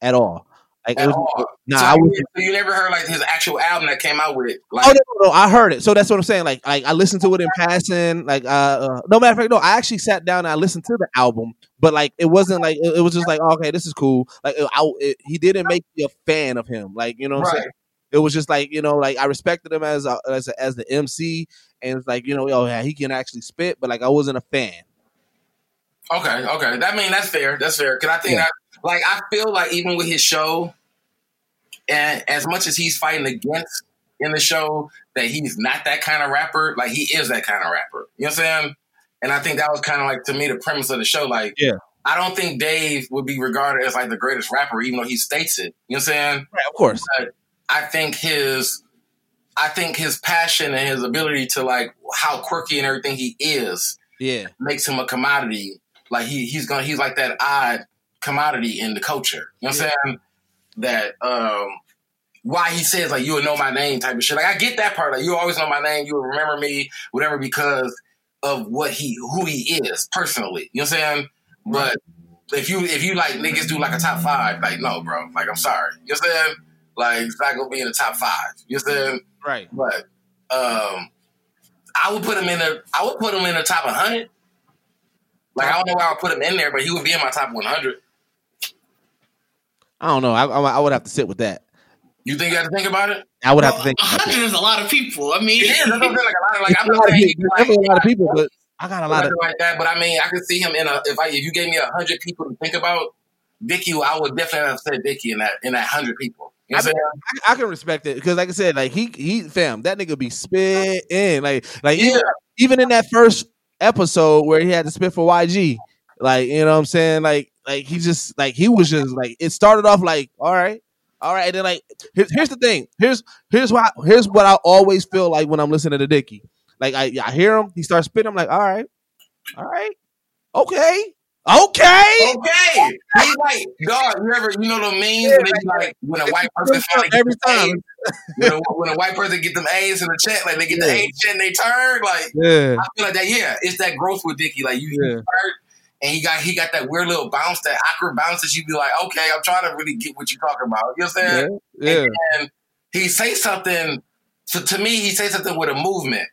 at all. Like it At was, all? nah, so I was. you, you never heard like his actual album that came out with like Oh no, no, no, I heard it. So that's what I'm saying. Like, like I listened to it in passing. Like, uh, uh no matter of fact, no, I actually sat down and I listened to the album, but like, it wasn't like it, it was just like, okay, this is cool. Like, I, it, he didn't make me a fan of him. Like, you know, what I'm saying? It was just like, you know, like I respected him as a, as a, as the MC, and it's like, you know, oh yeah, he can actually spit, but like I wasn't a fan. Okay, okay. That mean that's fair. That's fair. Cause I think Yeah. that like I feel like even with his show, and as much as he's fighting against in the show that he's not that kind of rapper, like he is that kind of rapper. You know what I'm saying? and I think that was kind of like to me the premise of the show. Like, Yeah. I don't think Dave would be regarded as like the greatest rapper, even though he states it. You know what I'm saying? Right, of course. I think his I think his passion and his ability to like how quirky and everything he is Yeah. makes him a commodity. Like he he's gonna he's like that odd commodity in the culture. You know what I'm saying? That um why he says like you will know my name type of shit. Like I get that part. Like you always know my name, you will remember me, whatever, because of what he who he is personally. You know what I'm saying? But if you if you like niggas do like a top five, like no, bro. Like I'm sorry. You know what I'm saying? Like it's not gonna be in the top five. You know what I'm saying? Right. But um, I would put him in the I would put him in the top 100. Like I don't know why I would put him in there, but he would be in my top 100. I don't know. I, I, I would have to sit with that. You think you have to think about it? I would have to think. a about hundred is a lot of people. I mean, It is. I'm. Like a lot of like I'm not saying people. he's There's definitely a lot of people, but I got a lot of. like that. But I mean, I could see him in a if I if you gave me a hundred people to think about, Vicky, I would definitely have said Dicky in that in that hundred people. You know I'm saying? I, I can respect it because, like I said, like he he fam that nigga be spitting like like even, even in that first episode where he had to spit for YG, like you know what I'm saying, like like he just like he was just like it started off like all right, all right, and then like here's, here's the thing, here's here's what here's what I always feel like when I'm listening to Dicky, like I I hear him, he starts spitting, I'm like all right, all right, okay, okay. Okay, he's like, dog. You ever, you know the memes when they be like when a white person Every time. A's, when a, when a white person get them A's in the check, like they get the Yeah. A check and they turn, like Yeah, I feel like that. Yeah, it's that growth with Dicky. Like you, Yeah. start and he got he got that weird little bounce, that awkward bounce that you be like, okay, I'm trying to really get what you're talking about. You know what I'm saying? yeah, yeah. And he say something. So to me, he say something with a movement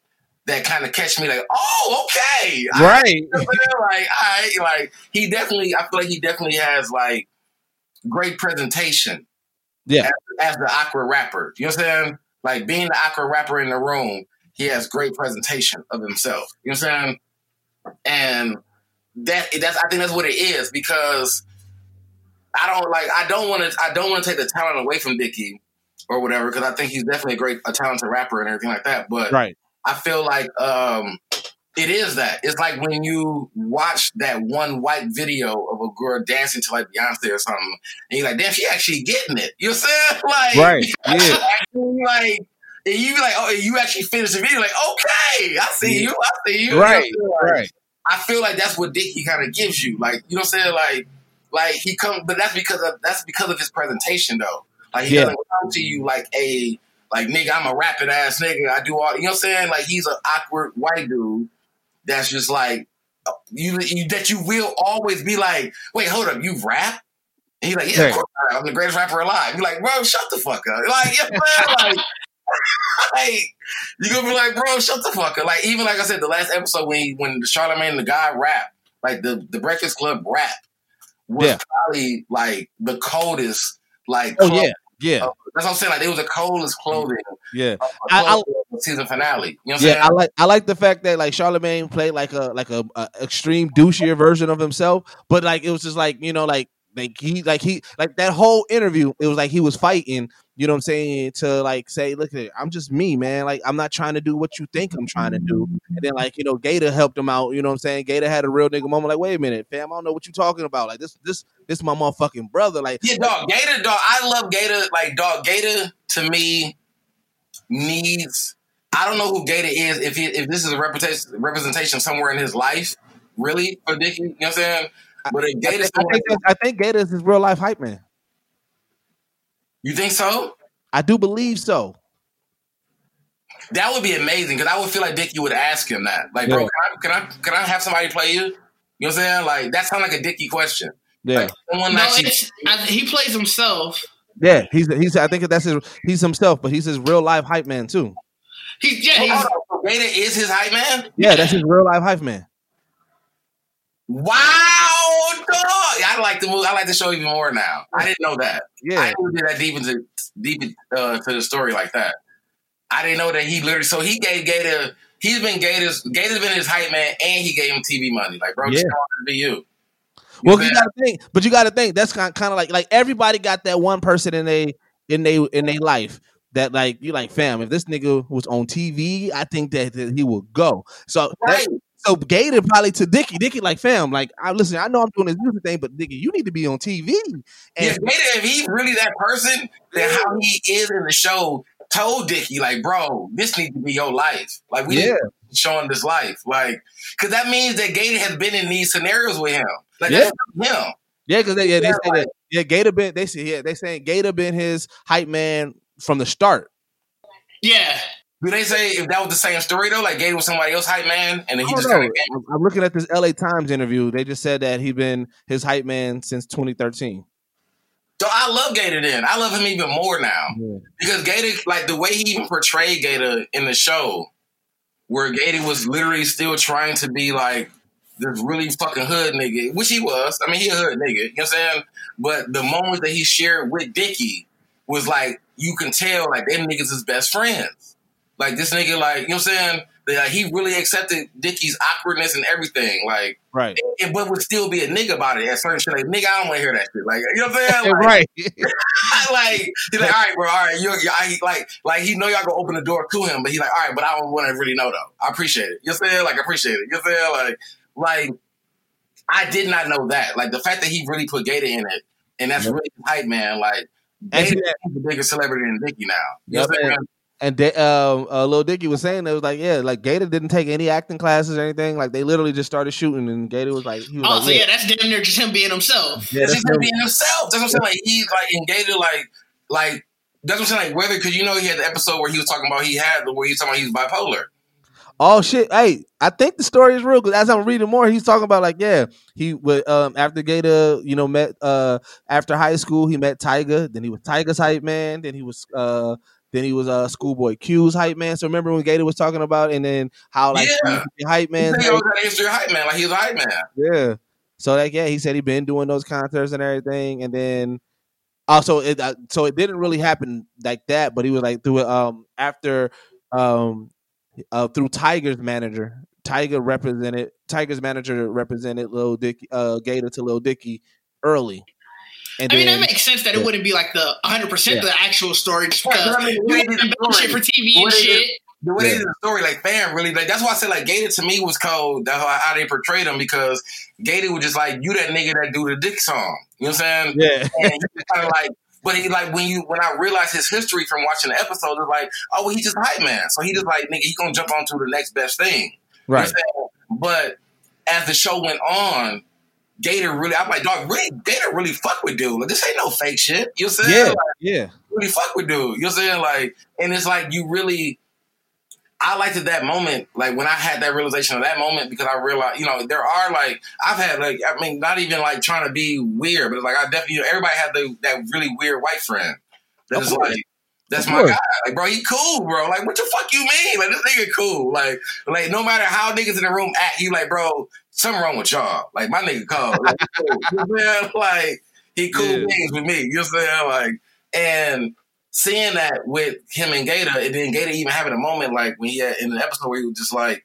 that kind of catch me like, oh, okay, I- right. you know I'm like, I like he definitely. I feel like he definitely has like great presentation. Yeah. as, as the awkward rapper. You know what I'm saying? Like being the awkward rapper in the room, he has great presentation of himself. You know what I'm saying? And that that's I think that's what it is because I don't like I don't want to I don't want to take the talent away from Dicky or whatever because I think he's definitely a great a talented rapper and everything like that. But Right. I feel like um, it is that. It's like when you watch that one white video of a girl dancing to like Beyonce or something, and you're like, damn, she actually getting it. You know what I'm saying? (laughs) Like, Right. (laughs) Yeah. like, and you be like, oh, you actually finish the video, like, okay, I see you, I see you. Right. You know? Like, Right. I feel like that's what Dicky kind of gives you, like, you know what I'm saying? Like, like he comes, but that's because of that's because of his presentation, though. Like he Yeah. doesn't come to you like a like nigga, I'm a rapping ass nigga. I do all you know what I'm saying? Like he's an awkward white dude that's just like you, you that you will always be like, wait, hold up, you rap? And he's like, yeah, Right. of course I rap. I'm the greatest rapper alive. You're like, bro, shut the fuck up. Like, yeah, man, like, (laughs) like you gonna be like, bro, shut the fuck up. Like even like I said, the last episode when he, when the Charlamagne and the guy rap, like the the Breakfast Club rap was Yeah. probably like the coldest. Like, Oh yeah. Yeah. That's what I'm saying. Like, it was the coldest clothing Yeah. a I- I- season finale. You know what I'm Yeah, I like I like the fact that like Charlamagne played like a like a, a extreme douchier version of himself, but like it was just like you know like like he like he like that whole interview it was like he was fighting you know what I'm saying to like say look at it, I'm just me man like I'm not trying to do what you think I'm trying to do and then like you know Gator helped him out you know what I'm saying Gator had a real nigga moment like wait a minute fam I don't know what you're talking about like this this this my motherfucking brother like Yeah, dog. Gator, dog. I love Gator. Like, dog. Gator to me needs. I don't know who Gator is. If he, if this is a representation representation somewhere in his life, really for Dicky. You know what I'm saying? But if I Gator, think, I think, I think Gator is his real life hype man you think so? I do believe so That would be amazing because I would feel like Dicky would ask him that. Like, bro, can I, can I can I have somebody play you? You know what I'm saying? Like that sounds like a Dicky question. yeah Like someone no, actually, it's, I, he plays himself. Yeah, he's he's. I think that's his. He's himself, but he's his real life hype man too. He's yeah, Hold he's on, so Gator is his hype man. Yeah, that's his real life hype man. Wow, dog! I like the movie. I like the show even more now. I didn't know that. Yeah, I didn't get that deep into deep uh, to the story like that. I didn't know that he literally. So he gave Gator. He's been Gator's. Gator's been his hype man, and he gave him TV money. Like, bro, just yeah. to be you. well, you got to think, but you got to think that's kind kind of like like everybody got that one person in they in they in their life that like you like fam. If this nigga was on TV, I think that, that he would go. So right. So so Gator probably to Dicky. Dicky like, fam, like, I listen. I know I'm doing this music thing, but Dicky, you need to be on TV. And yeah, Gator, if he really that person, then how he is in the show told Dicky, like, bro, this needs to be your life. Like, we Yeah. need to showing this life. Like, because that means that Gator has been in these scenarios with him. Like, Yeah. that's him. yeah, because they, yeah, they Yeah, say that. Yeah, Gator been. They say yeah, they saying Gator been his hype man from the start. Yeah. Do they say if that was the same story though? Like Gator was somebody else hype man, and then he just kind of I'm looking at this LA Times interview. They just said that he been his hype man since 2013. So I love Gator then. I love him even more now. Yeah. Because Gator, like the way he even portrayed Gator in the show, where Gator was literally still trying to be like this really fucking hood nigga, which he was. I mean, he a hood nigga, you know what I'm saying? But the moments that he shared with Dicky was like, you can tell, like, them niggas is best friends. Like, this nigga, like, you know what I'm saying? Like, he really accepted Dicky's awkwardness and everything. Like, Right. and, but would still be a nigga about it at certain shit. Like, nigga, I don't want to hear that shit. Like, you know what I'm saying? (laughs) Like, right. (laughs) like he's like, all right, bro, all right, you, you I, like, like he know y'all gonna open the door to him, but he's like, all right, but I don't want to really know though. I appreciate it. You know what I'm saying? Like, I appreciate it. You know what I'm saying? Like, like I did not know that. Like the fact that he really put Gator in it, and that's Yep. really hype, man. Like, Gator he- is a bigger celebrity than Nicki now. You know what I'm saying? And they, um, uh, Lil Dicky was saying it was like, yeah, like Gator didn't take any acting classes or anything. Like they literally just started shooting, and Gator was like, he was Oh, like, so yeah, that's damn near just him being himself. yeah, That's that's just him him. being himself. That's what I'm saying. Like he's like in Gator, like, like that's what I'm saying. Like whether because you know he had the episode where he was talking about he had the where he was talking about he was bipolar. Oh shit! Hey, I think the story is real because as I'm reading more, he's talking about like, yeah, he would um after Gator, you know, met uh after high school, he met Tyga. Then he was Tyga's hype man. Then he was uh then he was uh Schoolboy Q's hype man. So remember when Gator was talking about and then how like Yeah. was hype man. he a history hype man. Like he was a hype man. Yeah. So like yeah, he said he been doing those concerts and everything, and then also it uh, so it didn't really happen like that, but he was like through it um after um uh through Tyga's manager. Tyga represented Tyga's manager represented Lil Dicky uh Gator to Lil Dicky early. And I mean, that makes sense that yeah. it wouldn't be like the 100% Yeah. the actual story just because but I mean, you what want is to the build shit for TV and What is shit. The way Yeah. they did the story, like fam, really, like that's why I said like Gator to me was cold. That's how, how they portrayed him because Gator was just like you, that nigga that do the dick song. You know what I'm saying? yeah. And he kind of like, but he like when you when I realized his history from watching the episode, it's like, oh, well, he's just a hype man. So he just like nigga, he gonna jump onto the next best thing. You know what Right. I'm? But as the show went on, Gator really, I'm like, dog, really, Gator really fuck with dude. Like, this ain't no fake shit. You know saying? Yeah. Like, Yeah. really fuck with dude. You know I'm saying? Like, and it's like you really. I liked it that moment, like when I had that realization of that moment, because I realized, you know, there are like I've had like I mean, not even like trying to be weird, but like I definitely, you know, everybody had the, that really weird white friend that Of is course. like, that's my guy, like bro, he cool, bro. Like what the fuck you mean? Like this nigga cool, like like no matter how niggas in the room act, you like bro, something wrong with y'all. Like my nigga called. like, he (laughs) cool. You know what I'm saying? like he cool Yeah. things with me. You know what I'm saying? Like and seeing that with him and Gator, and then Gator even having a moment like when he had in an episode where he was just like,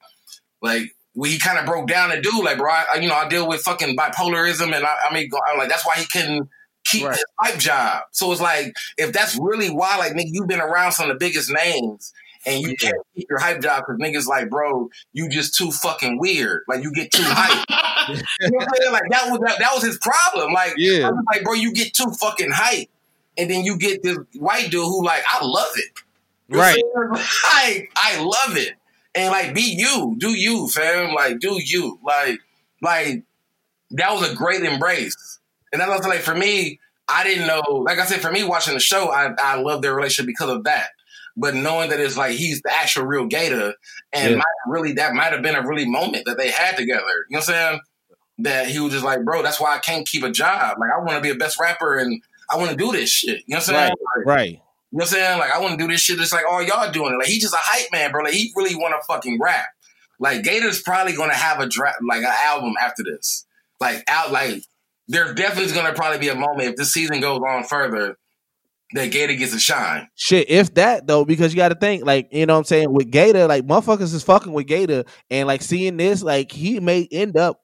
like when he kind of broke down and do like, bro, I, I- you know, I deal with fucking bipolarism, and I, I mean, I'm like, that's why he couldn't keep Right. his pipe job. So it's like, if that's really why, like, nigga, you've been around some of the biggest names. And you Yeah. can't keep your hype job because niggas like, bro, you just too fucking weird. Like you get too hype. (laughs) You know what I'm saying? Like that was that, that was his problem. Like, Yeah. I was like, bro, you get too fucking hype, and then you get this white dude who like, I love it. You I'm? (laughs) Like, I love it, and like, be you, do you, fam. Like, do you, like, like that was a great embrace, and that's also like for me. I didn't know, like I said, for me watching the show, I I love their relationship because of that. But knowing that it's like he's the actual real Gator, and Yeah. might really that might have been a really moment that they had together. You know what I'm saying? That he was just like, bro, that's why I can't keep a job. Like I want to be a best rapper and I want to do this shit. You know what I'm saying? Like, Right. you know what I'm saying? Like I want to do this shit It's like all y'all doing it. Like he's just a hype man, bro. Like he really want to fucking rap. Like Gator's probably gonna have a dra- like an album after this. Like out like there definitely is gonna probably be a moment if this season goes on further that Gator gets a shine. Shit, if that though, because you got to think, like, you know what I'm saying, with Gator, like, motherfuckers is fucking with Gator, and like seeing this, like, he may end up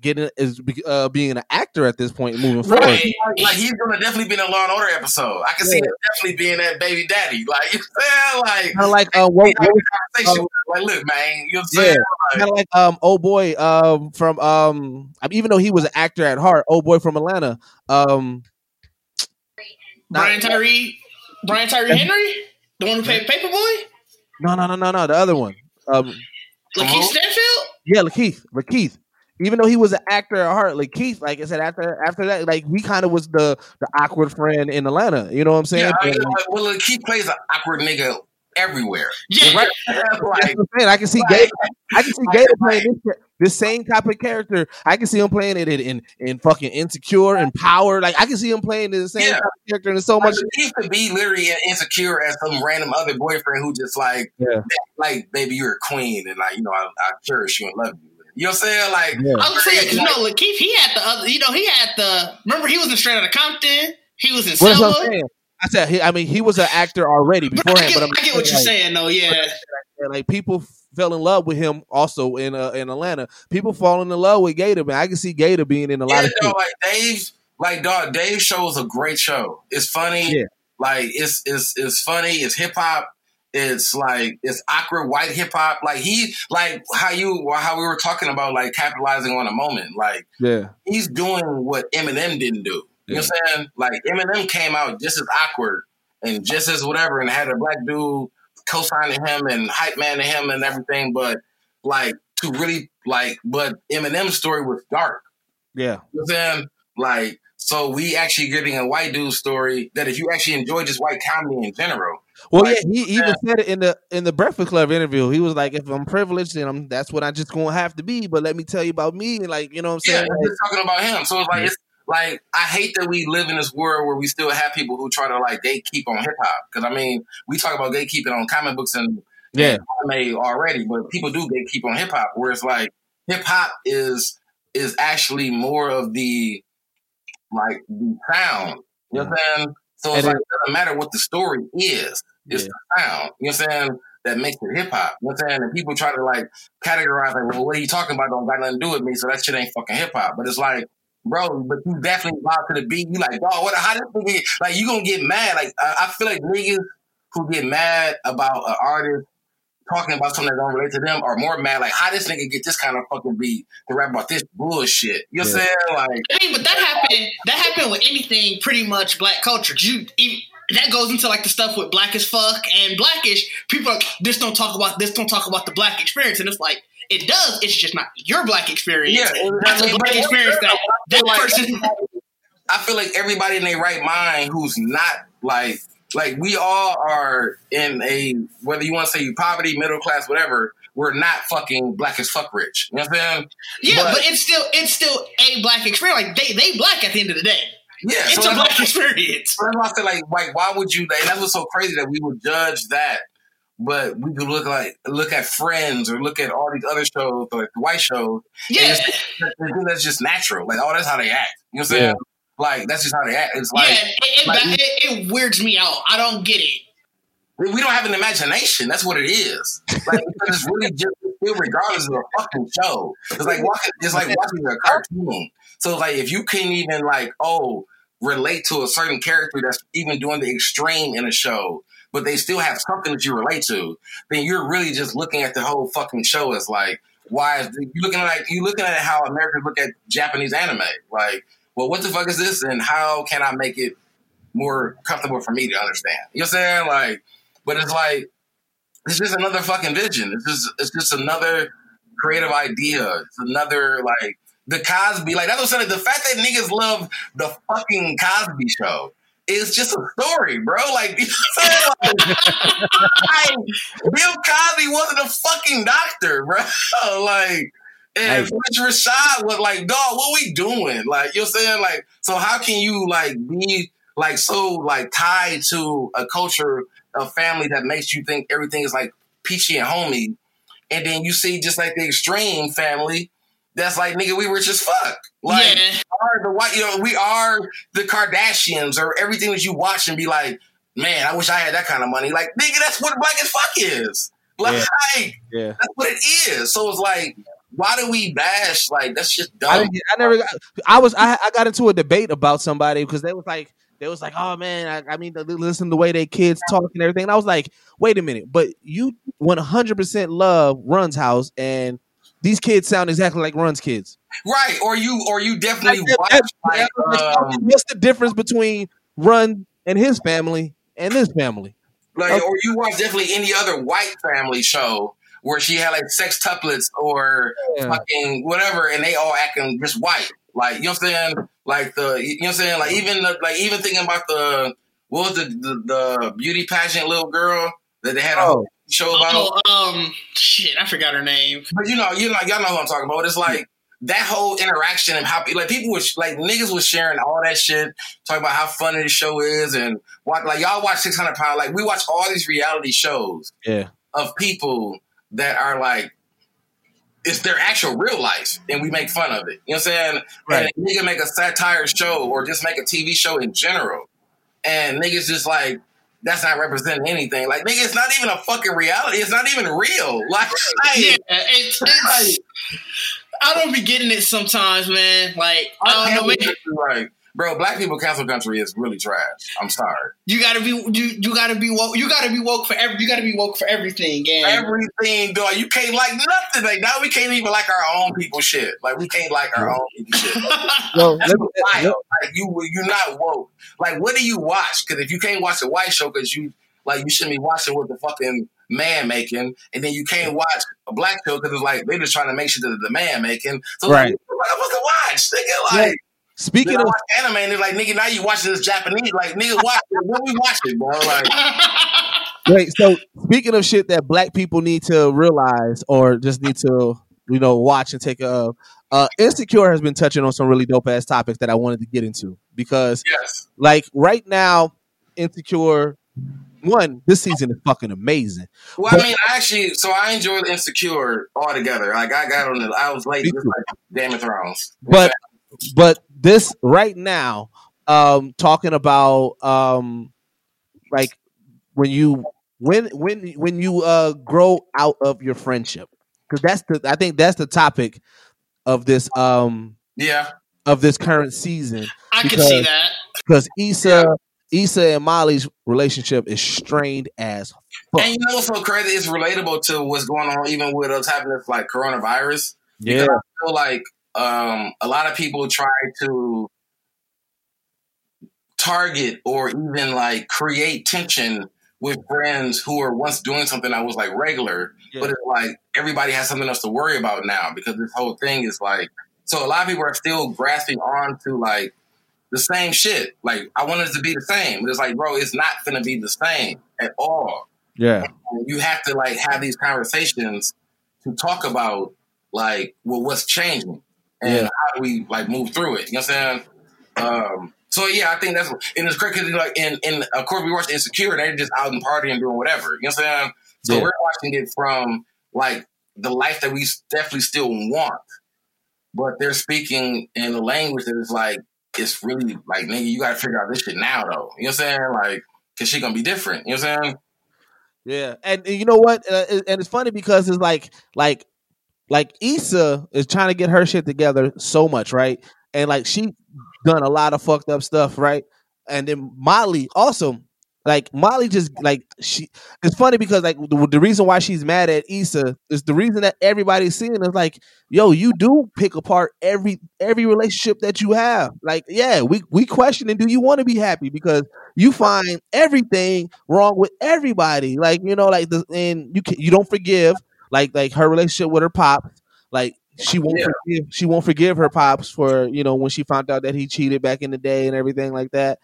getting is uh, being an actor at this point moving Right. forward. Like, like, he's gonna definitely be in a Law and Order episode. I can see him definitely being that baby daddy. Like (laughs) you know what I'm saying? Like Kind of like uh, what, we have what a conversation. like, look, man, you know what I'm Yeah. saying? kind of like um oh boy um from um even though he was an actor at heart, oh boy from Atlanta. Um Brian Tyree, Brian Tyree Henry, the one who played Paper Boi, no no no no no the other one. Um Lakeith. Stanfield. yeah, Lakeith. Lakeith. Even though he was an actor at heart, Lakeith, like I said, after after that, like he kind of was the the awkward friend in Atlanta. You know what I'm saying? Yeah, I mean, like, well, look, he plays an awkward nigga everywhere. Yeah, Right. (laughs) like, I'm saying. I can see like, Gator. I can see like, Gator like- playing this, this same type of character. I can see him playing it in in, in fucking insecure and power. Like I can see him playing the same Yeah. type of character and so Like, much. he could be literally insecure as some random other boyfriend who just like, Yeah. like, baby, you're a queen, and like, you know, I, I cherish you and love you. You know what I'm saying? Like, Yeah. I was saying, 'cause, you know, Lakeith, he had the other, you know, he had the. Remember, he was in Straight Outta Compton. He was in what Selma. I said, he, I mean, he was an actor already But I beforehand. get, But I'm I get what you're like, saying, though. Yeah, Like people fell in love with him also in uh, in Atlanta. People falling in love with Gator, man. I can see Gator being in a lot of no, like Dave, like dog, Dave show is a great show. It's funny. Yeah. Like it's it's it's funny. It's hip hop. It's like it's awkward white hip hop. Like he like how you how we were talking about like capitalizing on a moment. Like Yeah, he's doing what Eminem didn't do. You know what I'm saying? Like Eminem came out just as awkward and just as whatever, and had a black dude co-signing him and hype man to him and everything. But like to really like, but Eminem's story was dark. yeah, You know what I'm saying? Like, so we actually getting a white dude story that if you actually enjoy just white comedy in general, Well, Like, yeah, he even said it in the in the Breakfast Club interview. He was like, "If I'm privileged, then I'm that's what I just gonna have to be." But let me tell you about me, like you know what I'm saying. we're just talking about him. So it's like Yeah. it's like I hate that we live in this world where we still have people who try to like gatekeep on hip hop. Because I mean, we talk about gatekeeping on comic books and yeah, anime already, but people do gatekeep on hip hop. Where it's like hip hop is is actually more of the like the sound. You know what I'm mm-hmm. saying? So it's And like it doesn't matter what the story is. It's yeah. the sound. You know what I'm saying? That makes it hip hop. You know what I'm saying? And people try to like categorize like, well, what are you talking about? Don't got nothing to do with me, so that shit ain't fucking hip hop. But it's like, bro, but you definitely vibe to the beat. You like, dog, what how this nigga like you gonna get mad. Like I, I feel like niggas who get mad about an artist talking about something that don't relate to them are more mad like how this nigga get this kind of fucking beat to rap about this bullshit. You know what I'm saying? Like I mean, but that happened. That happened with anything, pretty much black culture. You even, that goes into like the stuff with black as fuck and blackish. People are this don't talk about this don't talk about the black experience, and it's like it does. It's just not your black experience. Yeah, that's a black experience that that Like, person. I feel like everybody in their right mind who's not like like we all are in a whether you want to say poverty, middle class, whatever. We're not fucking black as fuck rich. You know what I'm saying? Yeah, But- but, it's still it's still a black experience. Like they they black at the end of the day. Yeah, It's so a black experience. that's why I feel like like why would you? And that's what's so crazy that we would judge that, but we could look like look at Friends or look at all these other shows like the white shows. Yeah, and think that's just natural. Like oh, that's how they act. You know what I'm saying? Like that's just how they act. It's like yeah. It, it, like- it, it weirds me out. I don't get it. we don't have an imagination. That's what it is. Like it's really just regardless of a fucking show. It's like watching it's like watching a cartoon. So like if you can't even like oh relate to a certain character that's even doing the extreme in a show, but they still have something that you relate to, then you're really just looking at the whole fucking show as like why is you looking like you looking at how Americans look at Japanese anime. Like, well, what the fuck is this, and how can I make it more comfortable for me to understand? You know what I'm saying? Like, but it's like it's just another fucking vision. It's just it's just another creative idea. It's another like the Cosby. Like that's what I'm saying. The fact that niggas love the fucking Cosby show is just a story, bro. Like, (laughs) you know what I'm? Like, Bill Cosby wasn't a fucking doctor, bro. (laughs) Like. And. Rich Rashad was like, dog, what we doing? Like, you know saying? Like, so how can you like be like so like tied to a culture, a family that makes you think everything is like peachy and homey, and then you see just like the extreme family that's like nigga, we rich as fuck. Like yeah, are the white, you know, we are the Kardashians or everything that you watch and be like, man, I wish I had that kind of money. Like, nigga, that's what black as fuck is. Like, Yeah. Yeah. that's what it is. So it's like why do we bash? Like that's just dumb. I, I never. Got, I was. I, I got into a debate about somebody because they was like, they was like, oh man, I, I mean, to listen to the way they kids talk and everything. And I was like, wait a minute, but you 100 percent love Run's house, and these kids sound exactly like Run's kids. right? Or you, or you definitely Like, watch that- like, um, what's the difference between Run and his family and this family? like, or you watch definitely any other white family show where she had like sex tuplets or Yeah. fucking whatever, and they all acting just white. Like you know what I'm saying? Like the you know what I'm saying? Like even the, like even thinking about the what was the the, the beauty pageant little girl that they had a whole show about. Oh, um, shit, I forgot her name. But you know, you know, y'all know who I'm talking about. It's like that whole interaction and how like people was like niggas was sharing all that shit, talking about how funny the show is and what like y'all watch 600 pound. Like we watch all these reality shows Yeah, of people that are like it's their actual real life and we make fun of it. You know what I'm saying? Right. And a nigga make a satire show or just make a TV show in general. And niggas just like that's not representing anything. Like nigga, it's not even a fucking reality. It's not even real. Like, (laughs) like Yeah, it's, it's I don't be getting it sometimes, man. Like I don't know, man. Right. Bro, black people cancel country is really trash. I'm sorry. You gotta be you you gotta be woke. You gotta be woke for every. You gotta be woke for everything. And Everything, dog. You can't like nothing. Like now we can't even like our own people shit. Like we can't like our own people shit. well, That's let me, wild. Like you, you're not woke. Like what do you watch? Because if you can't watch a white show, because you like you shouldn't be watching what the fucking man making, and then you can't watch a black show because it's like they're just trying to make sure that the man making. So Right. like, what the fuck to watch? Nigga, like. speaking Then of anime and they're like, nigga, now you watching this Japanese. Like, nigga, watch it. What we watching, bro? Like, (laughs) Wait, so speaking of shit that black people need to realize or just need to, you know, watch and take a uh Insecure has been touching on some really dope ass topics that I wanted to get into because yes. like right now, Insecure one, this season is fucking amazing. Well, I mean, I actually, so I enjoyed Insecure altogether. Like, I got on it. I was late, just like Game of Thrones. But but this right now, um, talking about um like when you when when when you uh grow out of your friendship. Because that's the I think that's the topic of this um yeah, of this current season. I can see that. Because Issa Issa and Molly's relationship is strained as fuck. and you know what's so crazy? It's relatable to what's going on, even with us having this like coronavirus. Yeah. Because I feel like um, a lot of people try to target or even like create tension with friends who are once doing something that was like regular, Yeah. but it's like everybody has something else to worry about now because this whole thing is like. So a lot of people are still grasping on to like the same shit. Like I wanted it to be the same, but it's like, bro, it's not gonna be the same at all Yeah. you have to like have these conversations to talk about like well what's changing and Yeah. how do we like move through it. You know what I'm saying? Um, so yeah, I think that's and it's great because like in in of course we watch Insecure, they're just out and partying doing whatever. You know what I'm saying? So Yeah. we're watching it from like the life that we definitely still want, but they're speaking in a language that is like it's really like nigga, you got to figure out this shit now though. You know what I'm saying? Like, cause she gonna be different. You know what I'm saying? Yeah, and, and you know what? Uh, and it's funny because it's like, like, like Issa is trying to get her shit together so much, right? And like she done a lot of fucked up stuff, right? And then Molly also, like Molly just like she. It's funny because like the, the reason why she's mad at Issa is the reason that everybody's seeing is like, yo, you do pick apart every every relationship that you have. Like, yeah, we we questioning, do you want to be happy because you find everything wrong with everybody. Like you know, like the and you can, you don't forgive like like her relationship with her pops. Like she won't Yeah. forgive she won't forgive her pops for you know when she found out that he cheated back in the day and everything like that.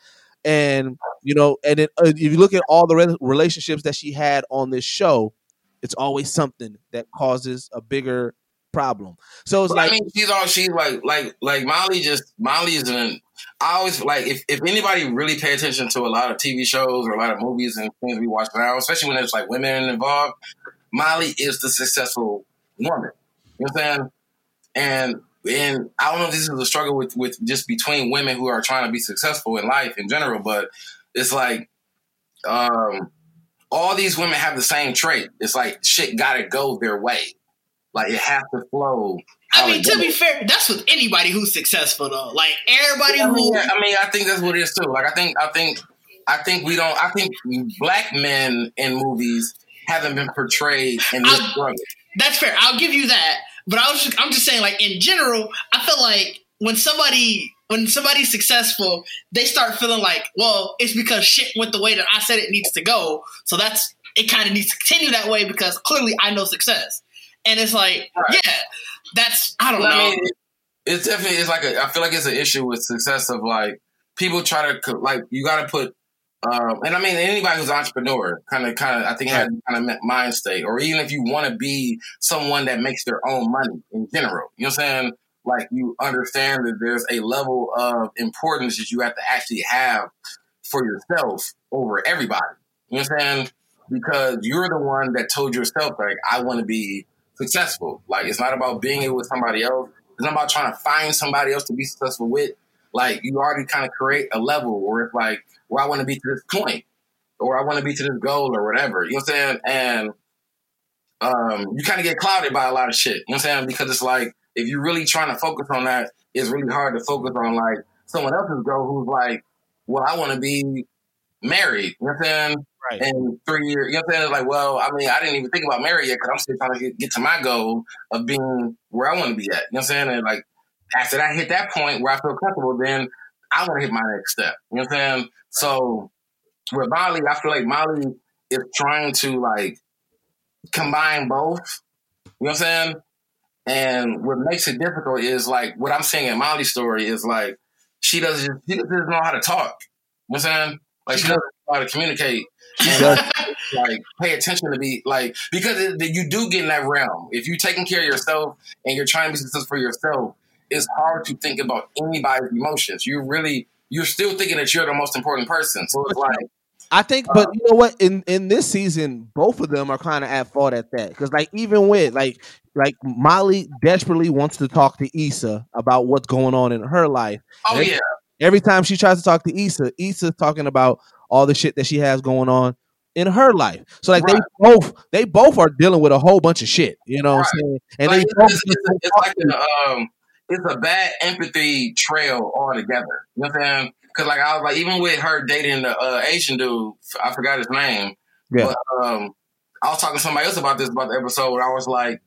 And you know, and then uh, if you look at all the re- relationships that she had on this show, it's always something that causes a bigger problem. So it's But like I mean, she's all she's like, like, like Molly. Just Molly is an. I always like if, if anybody really pay attention to a lot of TV shows or a lot of movies and things we watch now, especially when there's like women involved. Molly is the successful woman. You know what I'm saying? And and I don't know if this is a struggle with with just between women who are trying to be successful in life in general, but it's like um all these women have the same trait. It's like shit gotta go their way. Like it has to flow. I mean, to be fair, that's with anybody who's successful though. Like everybody I who mean, I mean, I think that's what it is too. Like I think, I think, I think we don't. I think black men in movies haven't been portrayed in this I- struggle. that's fair. I'll give you that. But I was just, I'm just saying, like in general, I feel like when somebody when somebody's successful, they start feeling like, well, it's because shit went the way that I said it needs to go. So that's it. Kind of needs to continue that way because clearly I know success. And it's like, Right. yeah, that's I don't But know. I mean, it's definitely it's like a, I feel like it's an issue with success of like people try to like you got to put. Um, and I mean, anybody who's an entrepreneur, kind of, kind of, I think, has kind of mind state, or even if you want to be someone that makes their own money in general, you know what I'm saying? Like you understand that there's a level of importance that you have to actually have for yourself over everybody. You know what I'm saying? Because you're the one that told yourself, like, I want to be successful. Like, it's not about being it with somebody else. It's not about trying to find somebody else to be successful with. Like, you already kind of create a level where it's like, where I want to be to this point, or I want to be to this goal, or whatever. You know what I'm saying? And um, you kind of get clouded by a lot of shit. You know what I'm saying? Because it's like, if you're really trying to focus on that, it's really hard to focus on like someone else's goal who's like, well, I want to be married. You know what I'm saying? Right. In three years, you know what I'm saying? Like, well, I mean, I didn't even think about marriage yet because I'm still trying to get, get to my goal of being where I want to be at. You know what I'm saying? And like, after I hit that point where I feel comfortable, then I want to hit my next step. You know what I'm saying? So with Molly, I feel like Molly is trying to like combine both. You know what I'm saying? And what makes it difficult is like what I'm saying in Molly's story is like she doesn't she doesn't know how to talk. You know what I'm saying? Like she doesn't know how to communicate (laughs) like pay attention to be like because it, you do get in that realm. If you're taking care of yourself and you're trying to be successful for yourself, it's hard to think about anybody's emotions. You really you're still thinking that you're the most important person. So it's like I think, but you know what? In in this season, both of them are kind of at fault at that because, like, even with like like Molly desperately wants to talk to Issa about what's going on in her life. oh Every- yeah, Every time she tries to talk to Issa, Issa's talking about all the shit that she has going on in her life. So like Right. they both they both are dealing with a whole bunch of shit. You know what I'm saying? And like, they both it's, it's, it's like a, um, it's a bad empathy trail altogether. You know what I'm saying? Because like I was like, even with her dating the uh, Asian dude, I forgot his name. Yeah. But um, I was talking to somebody else about this about the episode. Where I was like,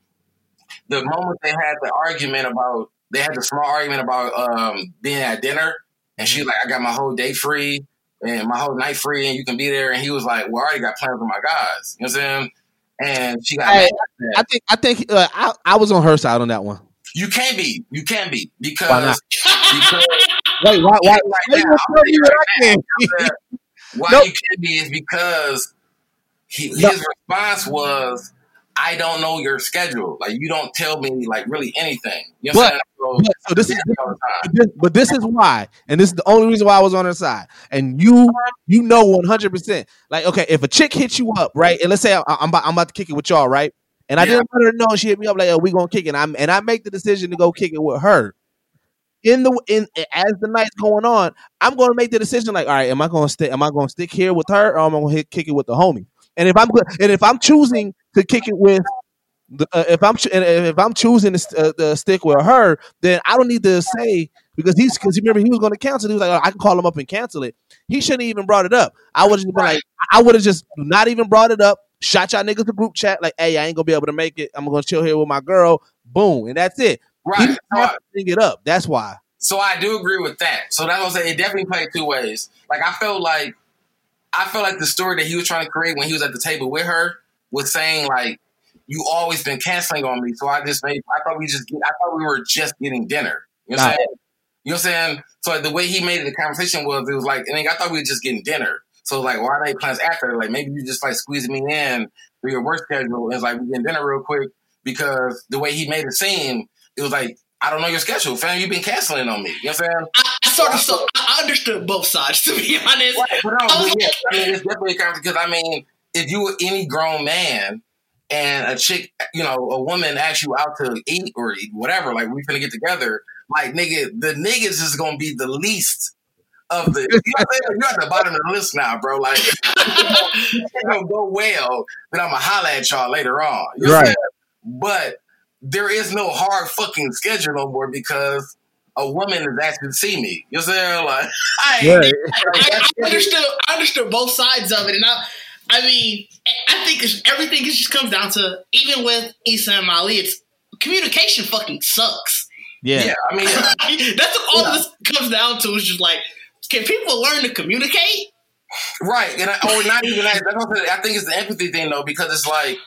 the moment they had the argument about, they had the small argument about um, being at dinner, and she was like, I got my whole day free and my whole night free, and you can be there. And he was like, Well, I already got plans with my guys. You know what I'm saying? And she got Hey, mad at that. I think I think uh, I I was on her side on that one. You can be. You can be because Why not? (laughs) because Wait, why why, right why you now, gonna tell me what I can? that why Nope. you can be is because he, No. his response was, "I don't know your schedule. Like you don't tell me like really anything." You know what I'm saying? But, so this So, is yeah, all the time. But this, but this is why, and this is the only reason why I was on her side. And you, you know, one hundred percent. Like, okay, if a chick hits you up, right, and let's say I, I'm about, I'm about to kick it with y'all, right, and I Yeah. didn't let her know, she hit me up like, "Oh, we gonna kick it," and I'm and I make the decision to go kick it with her. In the in as the night's going on, I'm gonna make the decision like, all right, am I gonna stick? Am I gonna stick here with her, or am I gonna hit, kick it with the homie? And if I'm good, and if I'm choosing to kick it with, the, uh, if I'm and if I'm choosing to, uh, to stick with her, then I don't need to say because he's because remember he was going to cancel. it. He was like, oh, I can call him up and cancel it. He shouldn't even brought it up. I would have just been like, I would have just not even brought it up. Shot y'all niggas the group chat like, hey, I ain't gonna be able to make it. I'm gonna chill here with my girl. Boom, and that's it. Right. I, bring it up. That's why. so I do agree with that. So that's what I'm saying. It definitely played two ways. Like I felt like I felt like the story that he was trying to create when he was at the table with her was saying like, "You always been canceling on me." So I just made. I thought we just. Get, I thought we were just getting dinner. You know what I'm saying? You know what I'm saying? So the way he made it, the conversation was, it was like, and I thought we were just getting dinner. So like, why make plans after? Like maybe you just like squeezing me in for your work schedule. And it's like we getting dinner real quick because the way he made it seem, it was like, I don't know your schedule, fam. You've been canceling on me. You know what I'm saying? I, I sort of so I understood both sides (laughs) to be honest. Right, but no, but yeah, I mean, it's definitely because I mean, if you were any grown man and a chick, you know, a woman asks you out to eat or eat whatever, like we finna get together, like nigga, the niggas is gonna be the least of the. You know what I'm saying? You're at the bottom of the list now, bro. Like, it's gonna go well, then I'm gonna holler at y'all later on. You know what I'm Right. But there is no hard fucking schedule no more because a woman is asking to see me. You know what I'm saying? Like, (laughs) I, Yeah. I, I understood. I understood both sides of it, and I, I mean, I think it's, everything just comes down to even with Issa and Molly, it's communication. Fucking sucks. Yeah. yeah, I mean, (laughs) That's what all Yeah. this comes down to. Is just like, can people learn to communicate? right, and I, or not even that. I think it's the empathy thing though, because it's like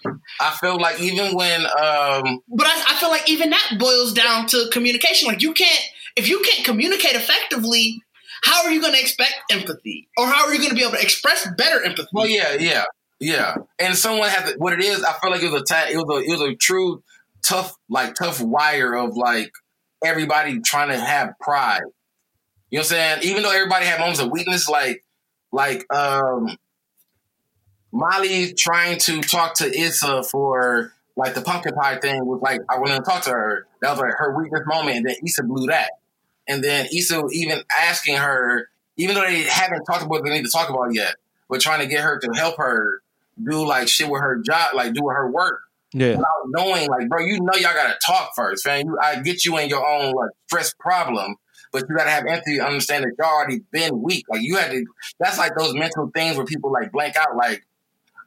I feel like even when um But I, I feel like even that boils down to communication. Like you can't, if you can't communicate effectively, how are you going to expect empathy, or how are you going to be able to express better empathy? Well, yeah, yeah, yeah. And someone has to, what it is. I feel like it was a it was a it was a true tough like tough wire of like everybody trying to have pride. You know what I'm saying? Even though everybody had moments of weakness, like like um Molly trying to talk to Issa for like the pumpkin pie thing was like I wanted to talk to her. That was like her weakest moment, and then Issa blew that. And then Issa even asking her, even though they haven't talked about what they need to talk about yet, but trying to get her to help her do like shit with her job, like do her work, Yeah. without knowing, like, bro, you know y'all gotta talk first, man. You, I get you in your own like stress problem, but you gotta have empathy to understand that y'all already been weak. Like you had to. That's like those mental things where people like blank out, like,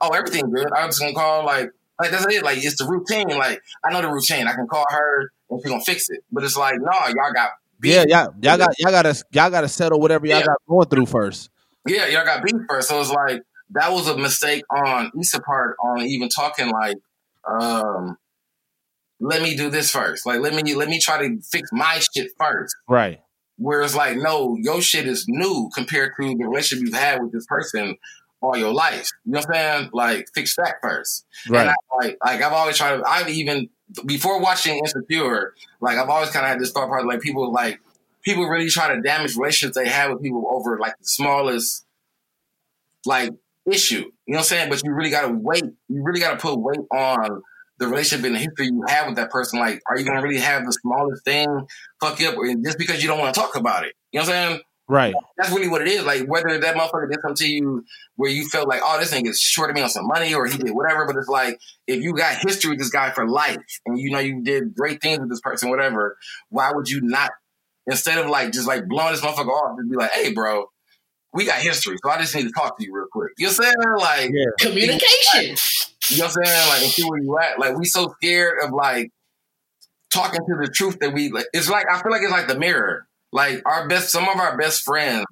oh, everything good. I'm just gonna call like. Like that's it. Like it's the routine. Like I know the routine. I can call her and she's gonna fix it. But it's like, no, y'all got beef. Yeah, y'all, y'all got y'all gotta y'all gotta settle whatever y'all Yeah. got going through first. Yeah, y'all got beef first. So it's like that was a mistake on Issa part on even talking like, um, let me do this first. Like let me let me try to fix my shit first. Right. Whereas like, no, your shit is new compared to the relationship you've had with this person all your life. You know what I'm saying? Like fix that first. And Right. I, like like I've always tried to I've even before watching Insecure, like I've always kinda had this thought process like people like people really try to damage relationships they have with people over like the smallest like issue. You know what I'm saying? But you really gotta wait. You really gotta put weight on the relationship and the history you have with that person. Like, are you gonna really have the smallest thing fuck you up or just because you don't want to talk about it? You know what I'm saying? Right. That's really what it is. Like whether that motherfucker did something to you where you felt like, oh, this nigga shorted me on some money or he did whatever. But it's like if you got history with this guy for life and you know you did great things with this person, whatever, why would you not instead of like just like blowing this motherfucker off, just be like, hey, bro, we got history, so I just need to talk to you real quick. You know what I'm saying? Like Yeah. Communication. You know what I'm saying? Like, and see where you at. Like, we so scared of like talking to the truth that we. Like, it's like I feel like it's like the mirror. Like our best, some of our best friends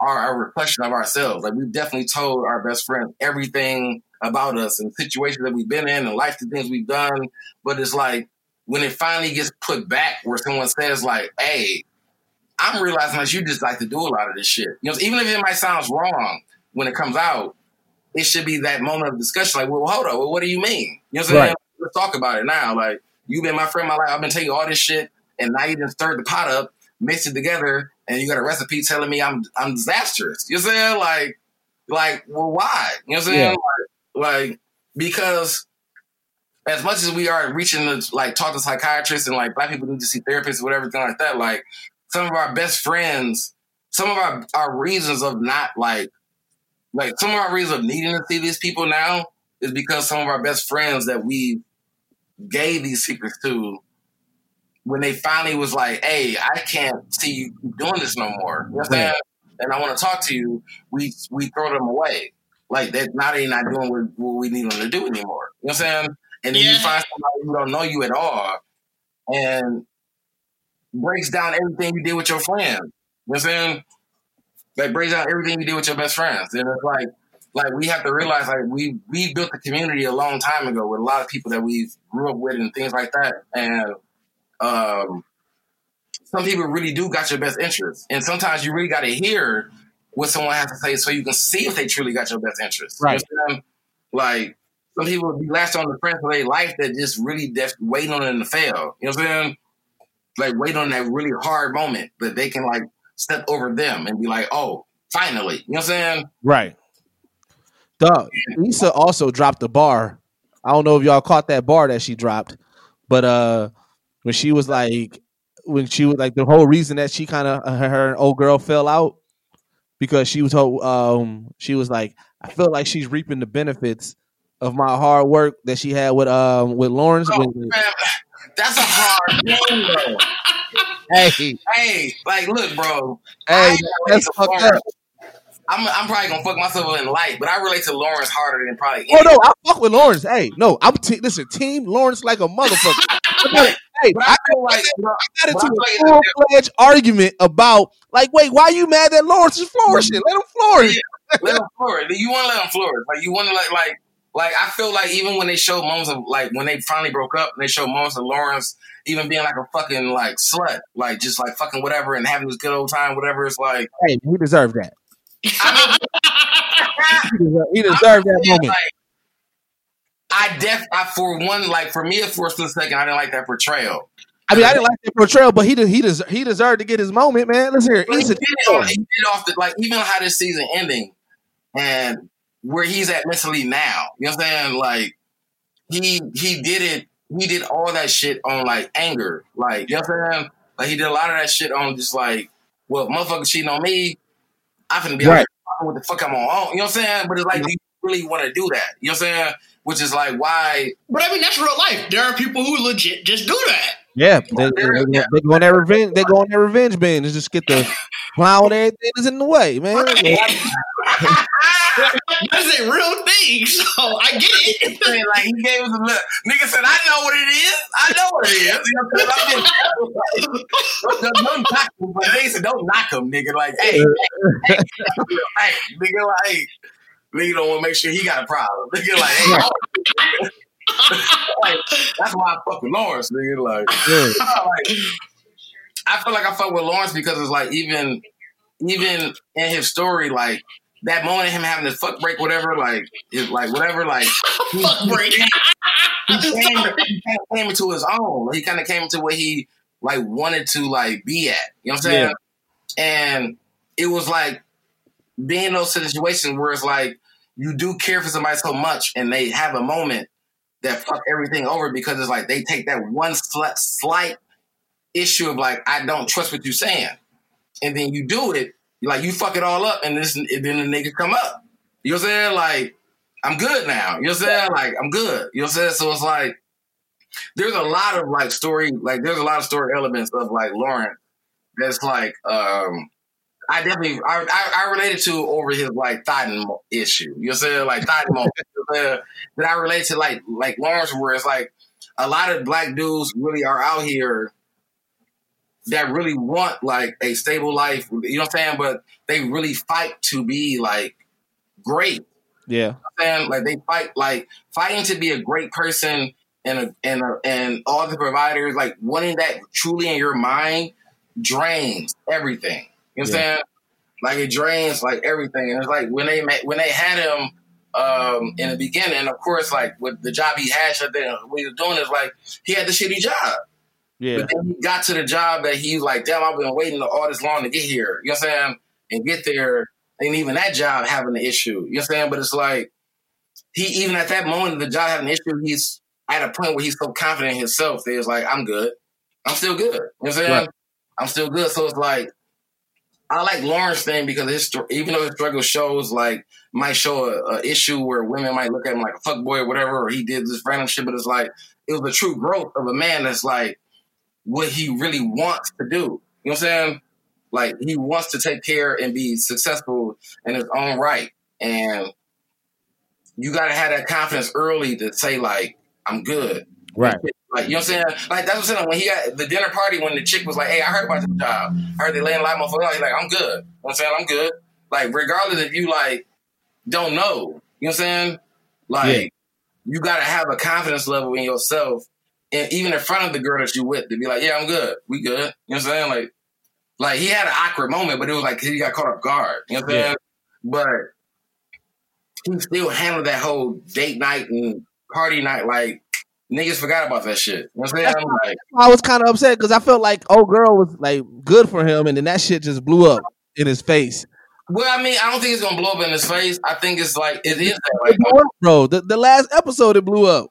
are a reflection of ourselves. Like we've definitely told our best friends everything about us and situations that we've been in and life the things we've done. But it's like when it finally gets put back, where someone says like, "Hey." I'm realizing that you just like to do a lot of this shit. You know, even if it might sound wrong when it comes out, it should be that moment of discussion. Like, well, hold on, well, what do you mean? You know what I'm saying? Right. Let's talk about it now. Like, you've been my friend my life. I've been taking all this shit, and now you done stirred the pot up, mixed it together, and you got a recipe telling me I'm I'm disastrous. You know what I'm saying? Like, like, well, why? You know what I'm saying? Like, like, because as much as we are reaching to like talk to psychiatrists and like black people need to see therapists or whatever, thing like that, like some of our best friends, some of our, our reasons of not like like some of our reasons of needing to see these people now is because some of our best friends that we gave these secrets to when they finally was like, Hey, I can't see you doing this no more. You know what I'm saying? And I want to talk to you, we we throw them away. Like that now they not doing what, what we need them to do anymore. You know what I'm saying? And then you find somebody who don't know you at all and breaks down everything you did with your friends. You know what I'm saying? Like brings out everything you did with your best friends. And it's like like we have to realize like we we built a community a long time ago with a lot of people that we grew up with and things like that. And um some people really do got your best interest. And sometimes you really gotta hear what someone has to say so you can see if they truly got your best interest. You know Right. what Like some people be latched on the friends of their life that just really def- waiting on them to fail. You know what I'm saying? Like wait on that really hard moment that they can like step over them and be like, oh, finally. You know what I'm saying? Right. Dog, Lisa also dropped the bar. I don't know if y'all caught that bar that she dropped, but uh when she was like when she was like the whole reason that she kind of her, her old girl fell out because she was told um she was like I feel like she's reaping the benefits of my hard work that she had with um with Lawrence Oh, when, That's a hard (laughs) game, bro. Hey, Hey, like, look, bro. Hey, that's fucked up. I'm, I'm probably gonna fuck myself in life, but I relate to Lawrence harder than probably. Oh no, I fuck with Lawrence. Hey, no, I'm te- listen, team Lawrence like a motherfucker. (laughs) But, hey, but I I feel like, bro, got into a feel like full fledged argument about like, wait, why are you mad that Lawrence is flourishing? Let him flourish. let him flourish. You want to let him flourish. Like you want to like like like I feel like even when they show moments of like when they finally broke up, and they show moments of Lawrence even being like a fucking like slut, like just like fucking whatever and having this good old time, whatever. It's like Hey, he deserved that. I (laughs) He deserved, he deserved that moment. like, I def I for one like for me for a split second I didn't like that portrayal. I mean, I didn't like that portrayal, but he de- he des- he deserved to get his moment, man. Let's hear it. He He's a did it, he did off the like even how this season ending and where he's at mentally now. You know what I'm saying? Like he he did it. He did all that shit on like anger. Like you know what I'm saying? Like he did a lot of that shit on just like, well, motherfucker cheating on me. I finna be Right. out here what the fuck I'm on. You know what I'm saying? But it's like, do you really want to do that? You know what I'm saying? Which is like why But I mean, that's real life. There are people who legit just do that. yeah. They, they, they, they go on their revenge. They go on their revenge binge and just get the (laughs) clown and everything that's in the way, man. (laughs) (laughs) That's a real thing. So I get it. like he gave us a look. Nigga said, "I know what it is. I know what it is." You know what I'm saying? I've been- (laughs) don't, don't knock him, but they said, "Don't knock him, nigga." Like, hey, hey, hey, hey, nigga, like, nigga don't want to make sure he got a problem. Nigga, like, hey, like, (laughs) that's why I fuck with Lawrence, nigga. Like, (laughs) Yeah. like, I feel like I fuck with Lawrence because it's like even, even in his story, like. That moment of him having his fuck break, whatever, like, is like whatever, like (laughs) he- Fuck break. he came, he (laughs) kind of came into his own. He kind of came into what he like wanted to like be at. You know what I'm saying? And it was like being in those situations where it's like you do care for somebody so much, and they have a moment that fuck everything over because it's like they take that one slight, slight issue of like I don't trust what you're saying, and then you do it. Like you fuck it all up, and this and then the nigga come up. You know what I'm saying? Like I'm good now. You know what I'm saying? Like I'm good. You know what I'm saying? So it's like there's a lot of like story, like there's a lot of story elements of like Lawrence that's like um I definitely I, I, I related to over his like Titan issue. You know what I'm saying? Like Titan moment. That I relate to like like Lawrence where it's like a lot of black dudes really are out here that really want like a stable life, you know what I'm saying? But they really fight to be like great Yeah. saying? Like they fight, like fighting to be a great person and a, and a, and all the providers, like wanting that truly in your mind drains everything. You know what I'm saying? Like it drains like everything. And it's like when they met, when they had him um, in the beginning, of course, like with the job he had, shut down, what he was doing is like he had the shitty job. Yeah. But then he got to the job that he's like, damn, I've been waiting all this long to get here. You know what I'm saying? And get there. And even that job having an issue. You know what I'm saying? But it's like, he, even at that moment of the job having an issue, he's at a point where he's so confident in himself that it's like, I'm good. I'm still good. You know what I'm saying? Right. I'm still good. So it's like, I like Lawrence thing because his, even though his struggle shows like, might show a, a issue where women might look at him like a fuck boy or whatever, or he did this random shit, but it's like, it was the true growth of a man that's like, what he really wants to do. You know what I'm saying? Like he wants to take care and be successful in his own right. And you gotta have that confidence early to say, like, I'm good. Right. Like, you know what I'm saying? Like that's what I'm saying. When he got the dinner party when the chick was like, Hey, I heard about your job. I heard they laying a lot of motherfuckers out. He's like, I'm good. You know what I'm saying? I'm good. Like, regardless if you like don't know. You know what I'm saying? Like Yeah. you gotta have a confidence level in yourself and even in front of the girl that you with to be like, yeah, I'm good. We good. You know what I'm saying? Like, like he had an awkward moment, but it was like he got caught off guard. You know what I'm Yeah. saying? But he still handled that whole date night and party night like niggas forgot about that shit. You know what I'm saying? I'm like, I was kind of upset because I felt like old girl was like good for him, and then that shit just blew up in his face. well, I mean, I don't think it's gonna blow up in his face. I think it's like it is that way. Bro, the, the last episode it blew up.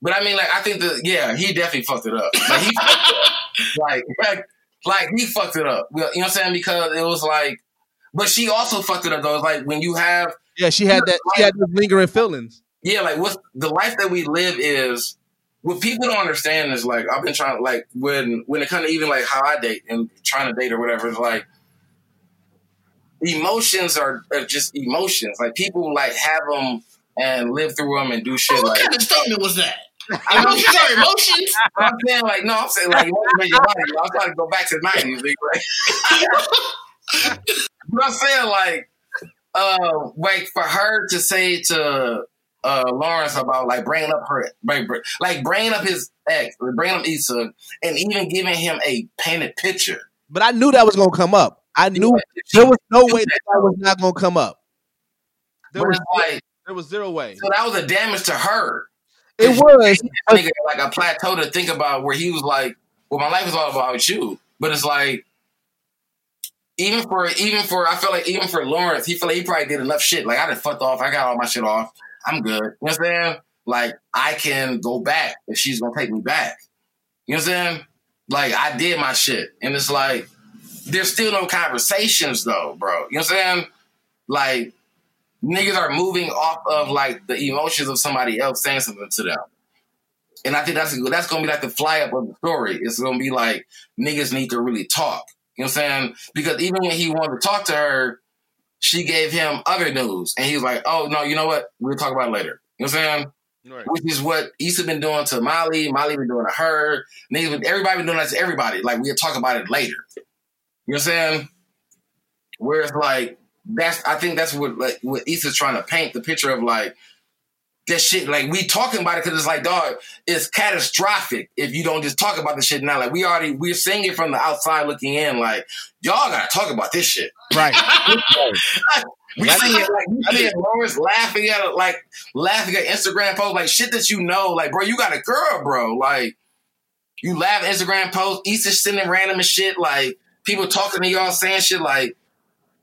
But I mean, like, I think that yeah, he definitely fucked it up. Like, he (laughs) like, like, like he fucked it up. Well, You know what I'm saying? Because it was like, but she also fucked it up though. It's like when you have Yeah, she had that. She had those lingering feelings. yeah, like what's the life that we live is what people don't understand is like I've been trying to, like when when it comes to even like how I date and trying to date or whatever. It's like emotions are, are just emotions. Like people like have them and live through them and do shit. What like kind of statement was that? Emotions are (laughs) emotions. I'm saying like no, I'm saying like motivate your body. I'm trying to go back to the nineties. Like, (laughs) but I'm saying like, uh, like for her to say to uh Lawrence about like bringing up her like, like bringing up his ex, bringing up Issa, and even giving him a painted picture. But I knew that was gonna come up. I knew there was no way that, that was not gonna come up. There was like there was zero way. so that was a damage to her. It was. nigga like a plateau to think about where he was like, "Well, my life is all about you." But it's like, even for even for I feel like even for Lawrence, he feel like he probably did enough shit. Like I done fucked off. I got all my shit off. I'm good. You know what I'm saying? Like I can go back if she's gonna take me back. You know what I'm saying? Like I did my shit, and it's like there's still no conversations though, bro. You know what I'm saying? Like niggas are moving off of like the emotions of somebody else saying something to them. And I think that's that's gonna be like the fly up of the story. It's gonna be like niggas need to really talk. You know what I'm saying? Because even when he wanted to talk to her, she gave him other news, and he was like, "Oh no, you know what? We'll talk about it later." You know what I'm saying? Right. Which is what Issa been doing to Molly, Molly been doing to her, niggas, everybody been doing that to everybody. Like we'll talk about it later. You know what I'm saying? Where it's like that's I think that's what like what Issa's trying to paint the picture of like this shit. Like we talking about it because it's like dog, it's catastrophic if you don't just talk about the shit now. Like we already we're seeing it from the outside looking in. Like y'all gotta talk about this shit. Right. (laughs) We see it like you see Lawrence laughing at it, like laughing at Instagram posts, like shit that you know, like bro, you got a girl, bro. Like you laugh at Instagram posts, Issa sending random and shit, like people talking to y'all saying shit like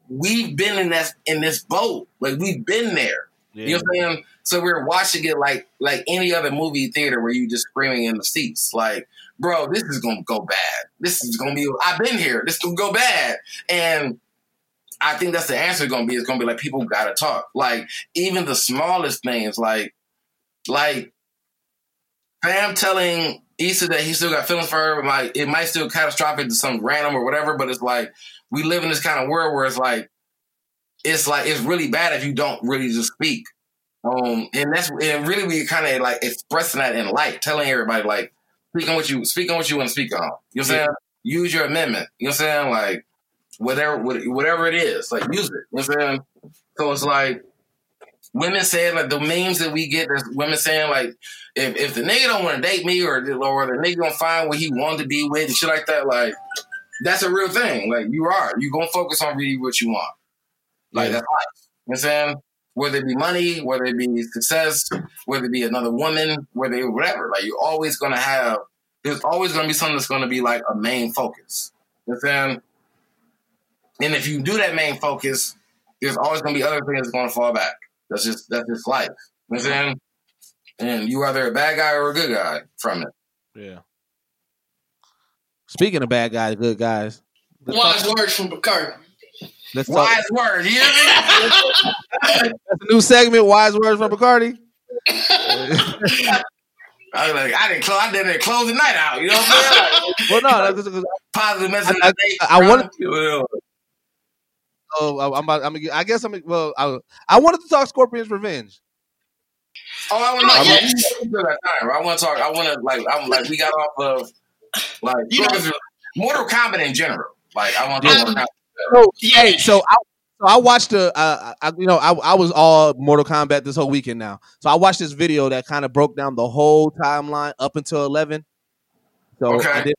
we've been in that in this boat. Like we've been there. You know what I'm saying? So we're watching it like like any other movie theater where you just screaming in the seats. Like, bro, this is gonna go bad. This is gonna be I've been here. This is gonna go bad. And I think that's the answer gonna be. It's gonna be like people gotta talk. Like even the smallest things, like like Fam telling Issa that he still got feelings for her, like it might still catastrophic to some random or whatever, but it's like we live in this kind of world where it's like it's like it's really bad if you don't really just speak. Um, and that's and really we kind of like expressing that in light, telling everybody like speak on what you speak on what you want to speak on. You know what I'm saying? Use your amendment. You know what I'm saying? Like whatever whatever it is, like use it. You know what I'm saying? So it's like women saying like the memes that we get, there's women saying like if, if the nigga don't want to date me or or the nigga gonna find what he wanted to be with and shit like that, like that's a real thing. Like you are, you gonna focus on really what you want. Like Yeah. that's life. You know what I'm saying? Whether it be money, whether it be success, whether it be another woman, whether it, whatever. Like you're always gonna have there's always gonna be something that's gonna be like a main focus. You know what I'm saying? And if you do that main focus, there's always gonna be other things that's gonna fall back. That's just that's just life. You know what I'm saying? And you either a bad guy or a good guy from it. Yeah. Speaking of bad guys, good guys. Wise talk, words from Bacardi. let's talk. Wise word, you hear me? That's a new segment. Wise words from Bacardi. (laughs) I was like, I didn't close. I didn't close the night out. You know what I'm saying? Like, (laughs) well, no, that's because positive message. I- of the. I wanted- Well, oh, I'm about. I'm. I guess I'm. Well, I, I wanted to talk Scorpion's Revenge. Oh, I want to. Oh, yeah. want that time. I want to talk. I want to like. I'm like we got off of like You know- Mortal Kombat in general. Like I want to Yeah. talk Mortal Kombat. So, Yeah. hey, so I, so I watched the, uh, I, you know, I, I was all Mortal Kombat this whole weekend now. So I watched this video that kind of broke down the whole timeline up until eleven. So I did.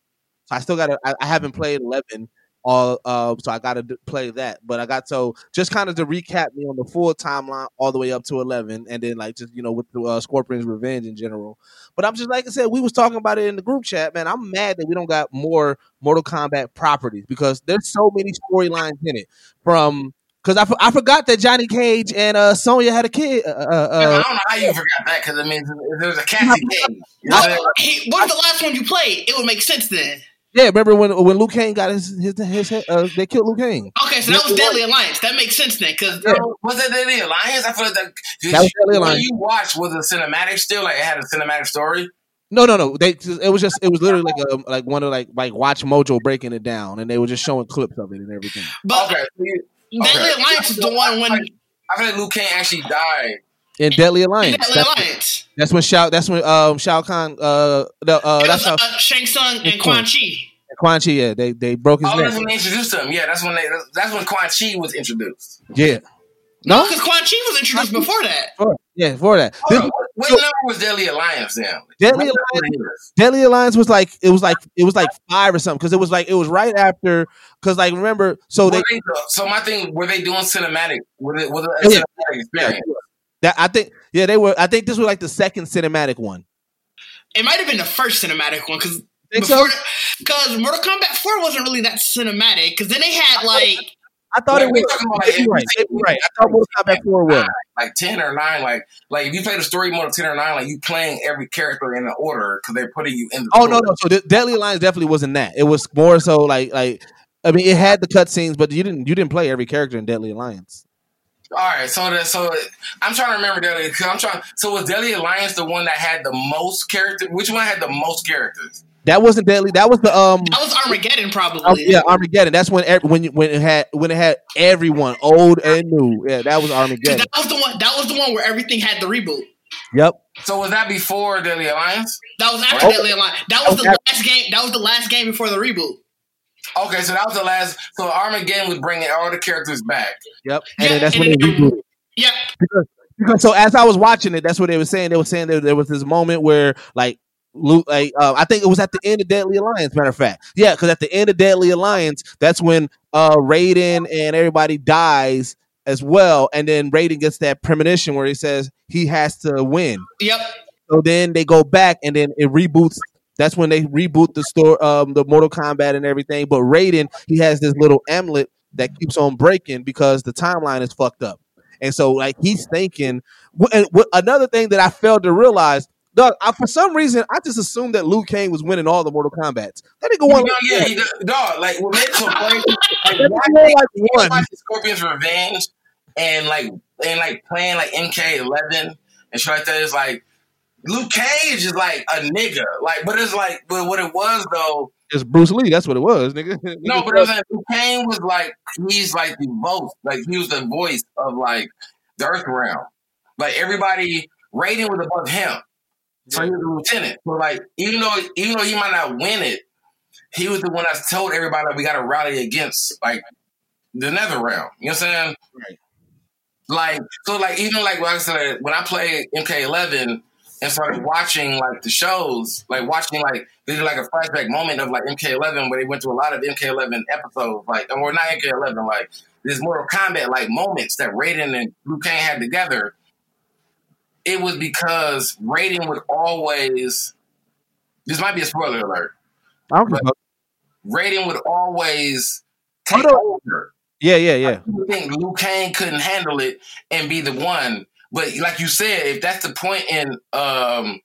So I still got to. I, I haven't played eleven. All, uh, so I got to play that, but I got so just kind of to recap me on the full timeline all the way up to eleven, and then like just you know with the uh, Scorpion's Revenge in general. But I'm just like I said, we was talking about it in the group chat, man. I'm mad that we don't got more Mortal Kombat properties because there's so many storylines in it. From because I, I forgot that Johnny Cage and uh Sonya had a kid. Uh, uh, I uh, don't know how you forgot that because it means was a (laughs) Cassie game. You know what I'm saying? Hey, what's the last one you played? It would make sense then. Yeah, remember when when Liu Kang got his his, his head, uh, they killed Liu Kang. Okay, so that was Deadly Alliance. That makes sense then, because Yeah. Was it the Alliance? I feel like that. That was Deadly when Alliance. you watched was it cinematic still? Like it had a cinematic story. No, no, no. They it was just it was literally like a like one of like like Watch Mojo breaking it down, and they were just showing clips of it and everything. But Okay. so Deadly okay. Alliance is the one when I feel like Liu Kang actually died. In Deadly Alliance, Deadly Alliance. That's when Shao that's when um Shao Kahn uh the uh that's was how uh, Shang Tsung and Quan. Chi. Quan Chi yeah they they broke his Oh, neck that's when they introduced him. Yeah, that's when they. That's when Quan Chi was introduced. yeah No, no because Quan Chi was introduced before that. for, yeah for that this, Hold on, what what number was Deadly Alliance then? Deadly Alliance- Deadly Alliance was like it was like it was like five or something because it was like it was right after because like remember so they they- so my thing, were they doing cinematic? Was it was it a Yeah. cinematic experience? That I think yeah they were I think this was like the second cinematic one It might have been the first cinematic one because Think so? before because Mortal Kombat Four wasn't really that cinematic. Because then they had like I thought it Like, we was talking like, right you say- right I thought Mortal Kombat Four was like ten or nine, like like if you play the story mode of ten or nine, like you playing every character in the order because they're putting you in the. Oh no, no. So the Deadly Alliance definitely wasn't that. It was more so like like I mean, it had the cutscenes, but you didn't you didn't play every character in Deadly Alliance. All right, so that so I'm trying to remember Deadly. Cause I'm trying. So was Deadly Alliance the one that had the most characters? Which one had the most characters? That wasn't Deadly. That was the um. that was Armageddon probably. oh, yeah, Armageddon. That's when ev- when when it had when it had everyone old and new. Yeah, that was Armageddon. that was the one. That was the one where everything had the reboot. Yep. So was that before Deadly Alliance? That was after Oh. Deadly Alliance. That was the last game. That was the last game before the reboot. Okay, so that was the last. So Armageddon was bringing all the characters back. Yep. And Yeah, that's and when they then- rebooted. Yep. because, because so as I was watching it, that's what they were saying. They were saying that there was this moment where like Luke, like uh, I think it was at the end of Deadly Alliance. Matter of fact, yeah, because at the end of Deadly Alliance, that's when uh Raiden and everybody dies as well, and then Raiden gets that premonition where he says he has to win. Yep. So then they go back and then it reboots. That's when they reboot the store, um, the Mortal Kombat and everything. But Raiden, he has this little amulet that keeps on breaking because the timeline is fucked up. And so, like, he's thinking. And another thing that I failed to realize, dog, I, for some reason, I just assumed that Liu Kang was winning all the Mortal Kombat's. That nigga won. Like, yeah, he, dog. Like it so crazy? (laughs) Like nigga like one. watching Scorpion's Revenge and like and like playing like MK11 and shit like that is like Luke Cage is like a nigga. Like, but it's like, but what it was though. It's Bruce Lee. That's what it was, nigga. (laughs) No, but it was like Liu Kang was like he's like the most like he was the voice of like the Earth realm. Like everybody, Raiden was above him, so he was the lieutenant. So like even though even though he might not win it, he was the one that told everybody that we got to rally against like the Nether realm. You know what I'm saying? Right. Like so, like even like like I said, when I played MK11 and started watching like the shows, like watching like they did like a flashback moment of like MK11 where they went through a lot of MK11 episodes, like or not MK11, like this Mortal Kombat like moments that Raiden and Liu Kang had together. It was because Raiden would always. This might be a spoiler alert. I don't. Raiden would always take over. Yeah, yeah, yeah. People think Liu Kang couldn't handle it and be the one. But like you said, if that's the point in um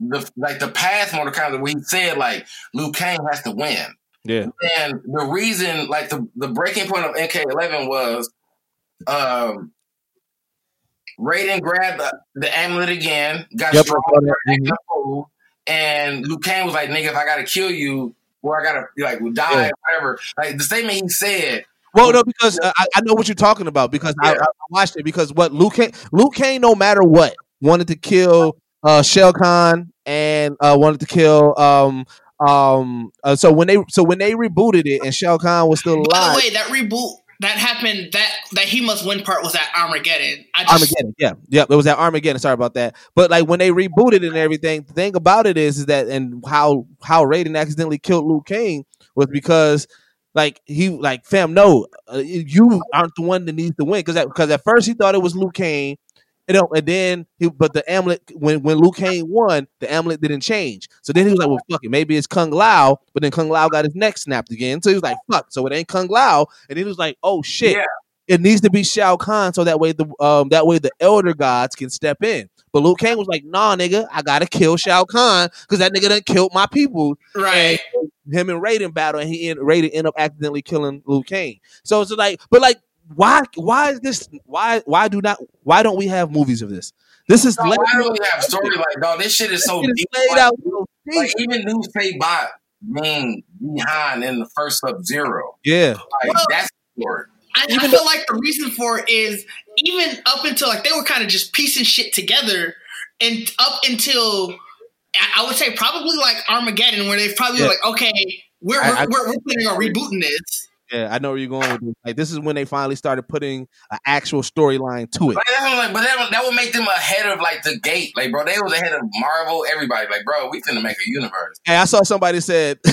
the like the past Mortal Kombat where he said like Liu Kang has to win. Yeah. And the reason, like the, the breaking point of MK11 was um Raiden grabbed the, the amulet again, got Yep, I strong, saw that. acted a fool, and Liu Kang was like, nigga, if I gotta kill you, or I gotta like die, Yeah. whatever. Like the statement he said, Well, no, because uh, I, I know what you're talking about because I, Yeah. I watched it because what Liu Kang, Liu Kang, no matter what, wanted to kill uh Shao Kahn and uh wanted to kill um um uh, so when they so when they rebooted it and Shao Kahn was still alive. By the alive. way, that reboot that happened that that he must win part was at Armageddon. I just Armageddon, yeah, yeah, it was at Armageddon. Sorry about that, but like when they rebooted it and everything, the thing about it is, is that and how how Raiden accidentally killed Liu Kang was because like he like fam, no, uh, you aren't the one that needs to win because because at first he thought it was Liu Kang, you know, and then he but the amulet when when Liu Kang won, the amulet didn't change. So then he was like, well, fuck it, maybe it's Kung Lao, but then Kung Lao got his neck snapped again. So he was like, fuck, so it ain't Kung Lao, and he was like, oh shit, Yeah. it needs to be Shao Kahn so that way the um that way the elder gods can step in. But Liu Kang was like, nah, nigga, I gotta kill Shao Kahn because that nigga done killed my people. right. Him and Raiden battle, and he and Raiden end up accidentally killing Liu Kang. So it's like, but like, why why is this why why do not why don't we have movies of this? This is Dog, laid why do out- we have story like dog? This shit is so this shit deep. is laid Like, out real deep. like even new say bot being behind in the first Sub Zero. yeah, Like Well- that's the story. I, I Even feel like the reason for it is even up until like they were kind of just piecing shit together, and up until I would say probably like Armageddon, where they probably Yeah. like, okay, we're I- we're, I- we're, we're on rebooting this. Yeah. I know where you're going with this. Like this is when they finally started putting an actual storyline to it. That's like, but that, would- that would make them ahead of like the gate. Like, bro, they was ahead of Marvel, everybody. Like, bro, we finna make a universe. Hey, I saw somebody said, (laughs)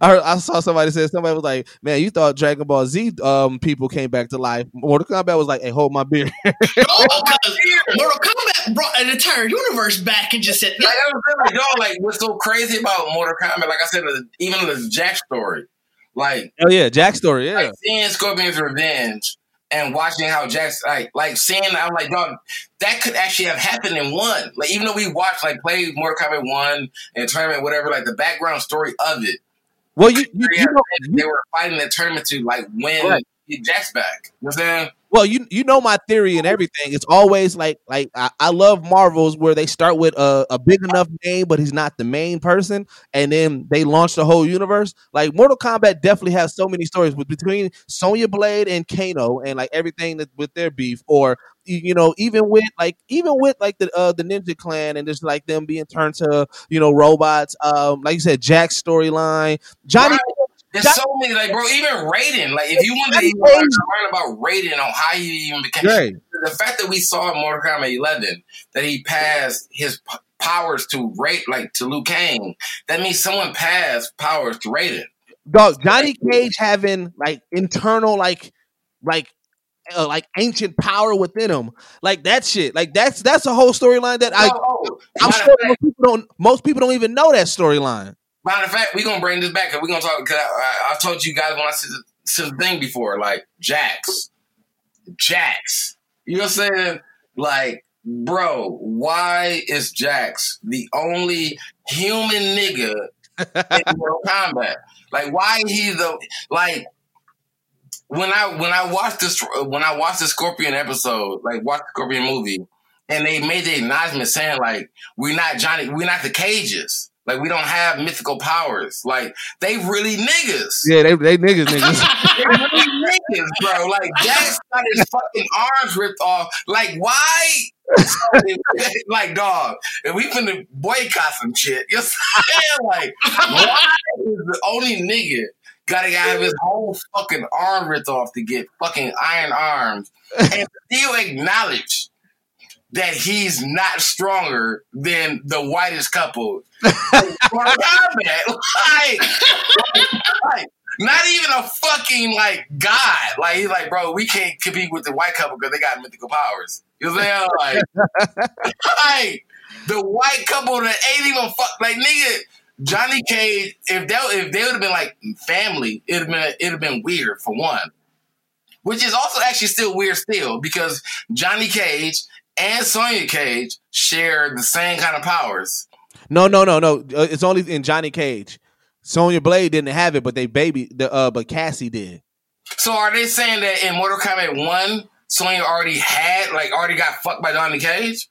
I, heard, I saw somebody said somebody was like, "Man, you thought Dragon Ball Z um people came back to life." Mortal Kombat was like, "Hey, hold my beer." (laughs) Oh, Mortal Kombat brought an entire universe back and just said, Like, I was like, dog, like, what's so crazy about Mortal Kombat? Like I said, even the Jax story, like, Oh yeah, Jax story. Yeah, like seeing Scorpion's revenge and watching how Jax like, like seeing, I'm like, dog, that could actually have happened in one. Like, even though we watched, like, play Mortal Kombat one and tournament, whatever, like the background story of it, well, you you, you know, they were fighting the tournament to like win Right. Jax back. You know what I'm saying? Well, you you know my theory and everything. It's always like like I, I love Marvels where they start with a, a big enough name, but he's not the main person, and then they launch the whole universe. Like Mortal Kombat definitely has so many stories with between Sonya Blade and Kano, and like everything that with their beef, or you know even with like even with like the uh, the Ninja Clan and just like them being turned to you know robots. Um, like you said, Jax storyline, Johnny. Right. There's so many, like, bro, even Raiden. Like, if you want to even learn, learn about Raiden on how he even became Right. the fact that we saw in Mortal Kombat 11 that he passed his p- powers to Ray, like to Liu Kang, that means someone passed powers to Raiden. dog Johnny Cage having like internal like like uh, like ancient power within him like that shit like that's that's a whole storyline that I oh, oh. I'm sure most people don't most people don't even know that storyline matter of fact, we're gonna bring this back because we're gonna talk. Because I, I, I told you guys when I said the, said the thing before, like Jax, Jax. You know what I'm saying? Like, bro, why is Jax the only human nigga in (laughs) Mortal Kombat? Like, why he the like? When I when I watched this when I watched the Scorpion episode, like watched the Scorpion movie, and they made the acknowledgement saying like we're not Johnny, we're not the cages. Like we don't have mythical powers. Like they really niggas. yeah they they niggas (laughs) niggas They really niggas, bro. Like Jax got his fucking arms ripped off. Like why? (laughs) like dog, if we finna boycott some shit, you know what I'm saying? Like why is the only nigga gotta have his whole fucking arm ripped off to get fucking iron arms and still acknowledge that he's not stronger than the whitest couple. (laughs) Like, like, not even a fucking like god. Like he's like, bro, we can't compete with the white couple because they got mythical powers. You know what I'm saying? Like, (laughs) like the white couple that ain't even fuck like nigga. Johnny Cage, if they if they would have been like family, it'd have been it'd have been weird for one. Which is also actually still weird still because Johnny Cage and Sonya Cage share the same kind of powers. no no no no uh, it's only in Johnny Cage Sonya Blade didn't have it but they baby the uh but Cassie did So are they saying that in Mortal Kombat One, Sonya already had like already got fucked by Johnny Cage?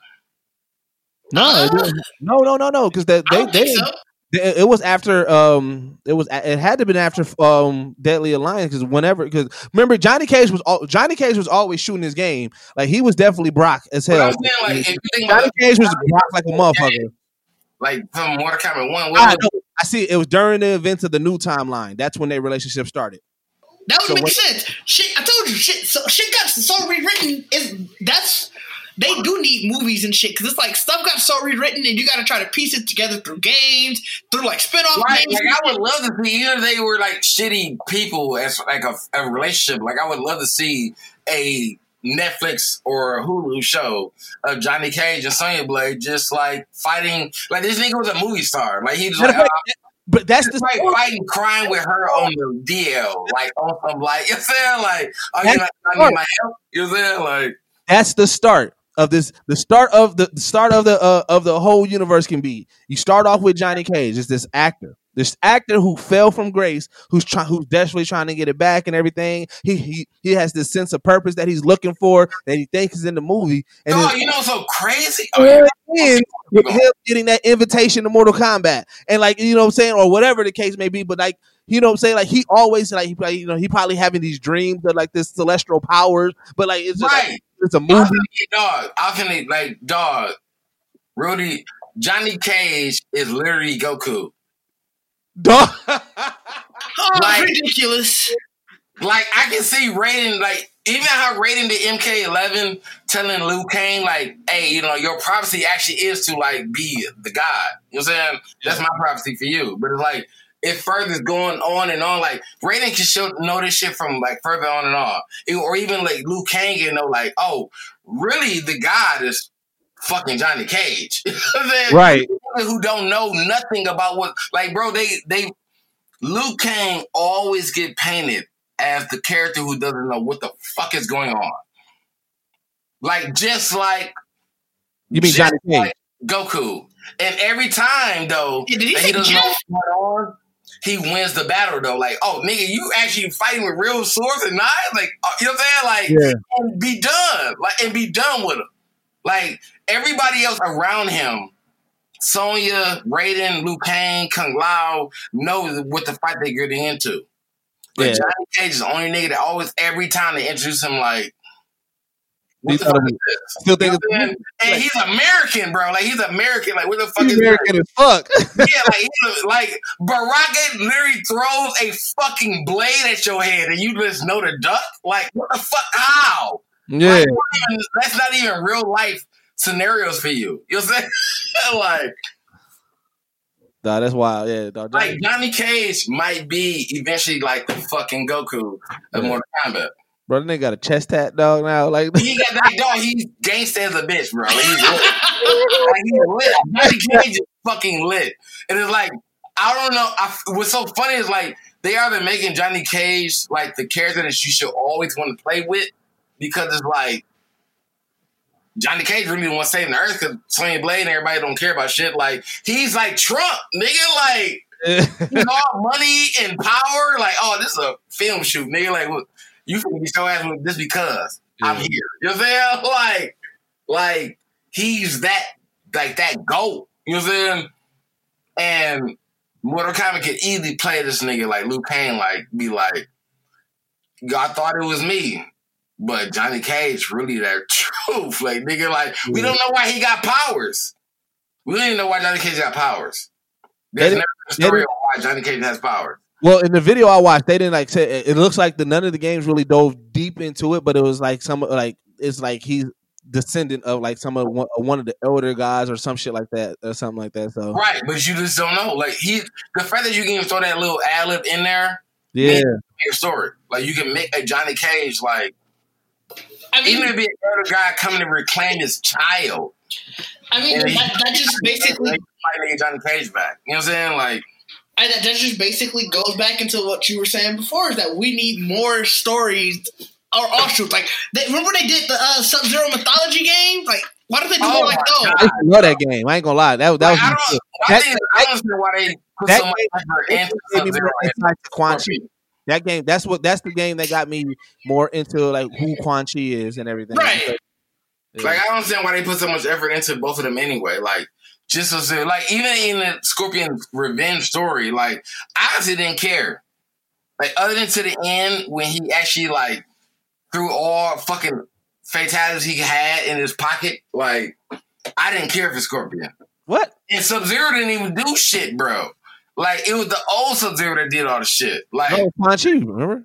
no it didn't- no no no no because they they, they so. It it was after um it was it had to have been after um Deadly Alliance because whenever because remember Johnny Cage was al- Johnny Cage was always shooting his game like he was definitely Brock as hell. Saying like if you think Johnny Cage was Brock like a motherfucker. like from Mortal Kombat One, I, know. I see. It was during the events of the new timeline. That's when their relationship started. That would So make what- sense. Shit, I told you, shit. So shit got so rewritten. Is that's they do need movies and shit because it's like stuff got so rewritten and you got to try to piece it together through games, through like spinoff Right, games. like I would love to see, even if they were like shitty people as like a, a relationship. Like I would love to see a Netflix or a Hulu show of Johnny Cage and Sonya Blade just like fighting. Like this nigga was a movie star. Like he was like, Matter of uh, But that's the just like fighting crime with her on the DL, like on some like (laughs) you know saying, like oh you That's I need my help. You know saying, like that's the start of this. The start of the, the start of the uh, of the whole universe can be. You start off with Johnny Cage, is this actor. this actor who fell from grace, who's trying, who's desperately trying to get it back and everything. He he he has this sense of purpose that he's looking for that he thinks is in the movie. And Oh, you know so crazy? Oh, yeah. with him getting that invitation to Mortal Kombat, and like you know what I'm saying, or whatever the case may be, but like you know what I'm saying, like he always like he you know he probably having these dreams of like this celestial powers, but like it's just like, Right. It's a movie. finna, dog. I finna like dog. Rudy Johnny Cage is literally Goku. Dog. (laughs) Oh, Like- ridiculous. Like I can see Raiden, like even how Raiden the MK11 telling Liu Kang, like, hey, you know, your prophecy actually is to like be the god. You know what I'm saying? That's my prophecy for you. But it's like it further going on and on. Like Raiden can show know this shit from like further on and on. It- or even like Liu Kang can know, like, oh, really the god is fucking Johnny Cage. (laughs) You know what I'm saying? right. who don't know nothing about what like bro they they Liu Kang always get painted as the character who doesn't know what the fuck is going on. Like just like You mean Johnny Cage? like Goku. And every time though Yeah, did he say he doesn't know what's going on, he wins the battle though. Like, oh nigga, you actually fighting with real swords and knives? Like uh, you know what I'm saying? Like Yeah. and be done. Like and be done with him. Like everybody else around him, Sonya, Raiden, Liu Kang, Kung Lao, knows what the fight they're getting into. But Yeah. Johnny Cage is the only nigga that always every time they introduce him like what the fuck is this? Still You think know it's what I'm and he's American, bro. Like he's American. Like what the fuck He's is American as fuck. Yeah, (laughs) like he's a, like Baraka literally throws a fucking blade at your head and you just know the duck. Like what the fuck? How? yeah. Like, that's not even real life scenarios for you. You know what I'm saying? (laughs) like, Nah, that's wild. Yeah, dog. Like Johnny Cage might be eventually like the fucking Goku of Yeah. Mortal Kombat. Bro, that nigga got a chest tat dog now. Like He got that dog. He's gangsta as a bitch, bro. He's lit. like, he's lit. Johnny Cage is fucking lit. And it's like I don't know. I, what's so funny is like they are been making Johnny Cage like the character that you should always want to play with because it's like Johnny Cage really want to save the earth because Sonya Blade and everybody don't care about shit. Like he's like Trump, nigga. Like (laughs) he's all money and power. Like oh, this is a film shoot, nigga. Like look, you finna be so ass with this because I'm here. You know what I'm saying? (laughs) Like, like he's that like that goat. You know what I'm saying? And Mortal Kombat could easily play this nigga like Liu Kang, like be like, y'all thought it was me. But Johnny Cage really that (laughs) truth. Like nigga, like we don't know why he got powers. We don't even know why Johnny Cage got powers. There's never a story of why Johnny Cage has powers. Well, in the video I watched, they didn't like say it it looks like the none of the games really dove deep into it, but it was like some like it's like he's descendant of like some of one, uh, one of the elder guys or some shit like that or something like that. So Right, but you just don't know. Like he the fact that you can throw that little ad lib in there, yeah, your story. Like you can make a Johnny Cage like I mean, even if it be an elder guy coming to reclaim his child. I mean and he- that, that just (laughs) basically like, Johnny Cage back. You know what I'm saying? Like I, that that just basically goes back into what you were saying before is that we need more stories or offshoots. Like, they, remember they did the uh, Sub Zero mythology game? Like, why don't they do Oh like those? God. I used to love that game. I ain't gonna lie, that that like, I was don't I That- think I don't understand why they put that so much effort into Sub-Zero more and insight to Quan Chi. That game, that's what that's the game that got me more into like who Quan Chi is and everything. Right. Yeah. Like I don't understand why they put so much effort into both of them anyway. Like just as like even in the Scorpion revenge story, like I honestly didn't care. Like other than to the end when he actually like threw all fucking fatalities he had in his pocket, like I didn't care for Scorpion. what? And Sub Zero didn't even do shit, bro. Like it was the old Sub Zero that did all the shit. Like No, Quan Chi, remember?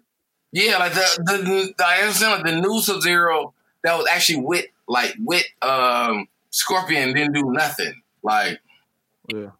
yeah, like the the, the I understand like the new Sub Zero that was actually with like with um Scorpion didn't do nothing. Like Yeah.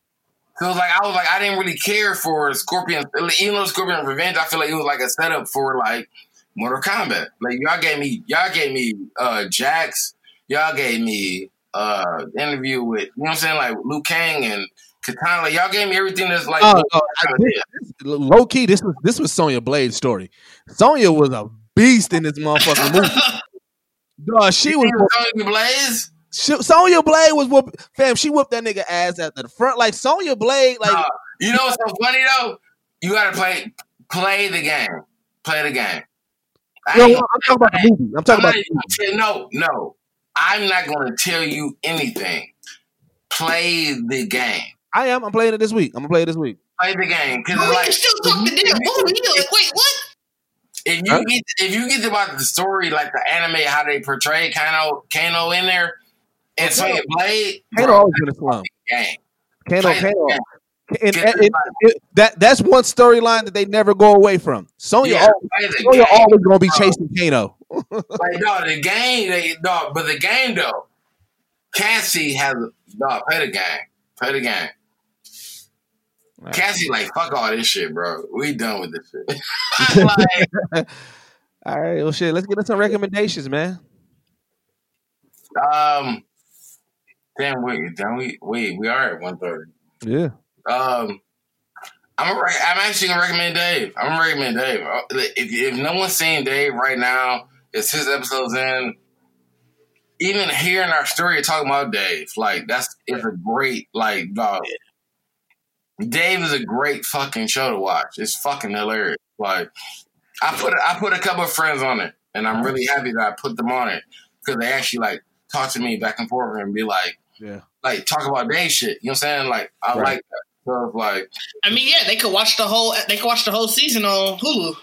so it was like I was like I didn't really care for Scorpion even though Scorpion Revenge, I feel like it was like a setup for like Mortal Kombat. Like y'all gave me y'all gave me uh Jax, y'all gave me uh interview with you know what I'm saying, like Liu Kang and Katana. Like, y'all gave me everything that's like oh, I- this, low key, this was this was Sonya Blade's story. Sonya was a beast in this motherfucking movie. (laughs) Dog, she was Sonya Blaze. She, Sonya Blade was whoop fam. She whooped that nigga ass at the front. Like Sonya Blade, like Nah, You know what's so funny though? You gotta play play the game. Play the game. I No, ain't- I'm talking about the movie. I'm talking I'm about. not even no, no. I'm not gonna tell you anything. Play the game. I am. I'm playing it this week. I'm gonna play it this week. Play the game. Cause But we like can still talk the damn movie. You like, Wait, what? if you Huh? get if you get about the story like the anime how they portray Kano Kano in there and Sonya Blade Kano bro, always been a slum. Kano, Kano. And, and- and- that that's one storyline that they never go away from. Sonya, Yeah, al- play the Sonya always gonna be chasing Kano. Like no, the game, they, no, but the game though, Cassie has no. Play the game, play the game. Right. Cassie like fuck all this shit, bro. We done with this shit. (laughs) (laughs) like, All right, well, shit. Let's get into some recommendations, man. um, damn, wait, damn, we wait, we are at one thirty. Yeah. Um, I'm a, I'm actually gonna recommend Dave. I'm gonna recommend Dave. Uh, If if no one's seen Dave right now, it's his episodes in. Even hearing our story talking about Dave, like that's it's a great like dog. Dave is a great fucking show to watch. It's fucking hilarious. Like I put I put a couple of friends on it, and I'm really happy that I put them on it because they actually like talk to me back and forth and be like, Yeah. like talk about Dave shit. You know what I'm saying? Like I Right. like that. So it's like I mean, yeah, they could watch the whole. They could watch the whole season on Hulu.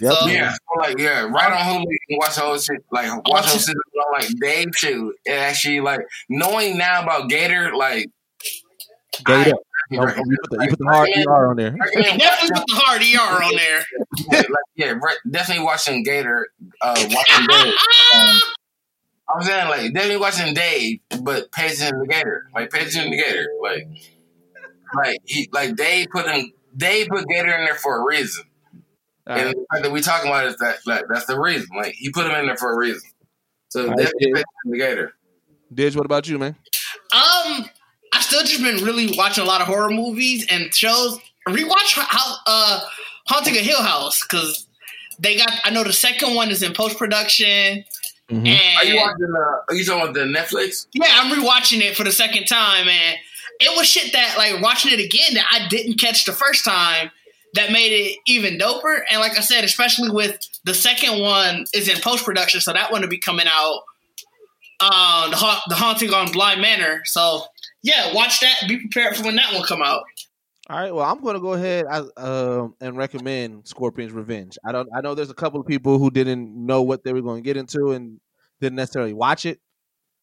Yep. So- yeah, like yeah, right on Hulu you can watch the whole shit. Like watch the whole season on like Dave shit. It actually like knowing now about GaTa, like GaTa. I- Oh, you, put the, you put the hard recommend- ER on there. recommend Definitely put the hard ER on there. like, yeah, re- definitely watching GaTa. Uh, watching GaTa. Um, (laughs) I'm saying like definitely watching Dave, but pay attention to GaTa. Like pay attention to GaTa. Like, like he like Dave put him. Dave put GaTa in there for a reason, All and right. the fact that we talking about is that like, that's the reason. Like he put him in there for a reason. So All right, definitely yeah. pay attention to GaTa. Didge, what about you, man? Um, I still just been really watching a lot of horror movies and shows. Rewatch how uh Haunting a Hill House because they got. I know the second one is in post production, Mhm. and Are you watching the? Are you talking about the Netflix? yeah, I'm rewatching it for the second time, and it was shit that like watching it again that I didn't catch the first time that made it even doper. And like I said, especially with the second one is in post production, so that one will be coming out. Um, the, Ha- the haunting on Bly Manor. So yeah, watch that. Be prepared for when that one come out. All right. Well, I'm going to go ahead um, and recommend Scorpion's Revenge. I don't. I know there's a couple of people who didn't know what they were going to get into and didn't necessarily watch it.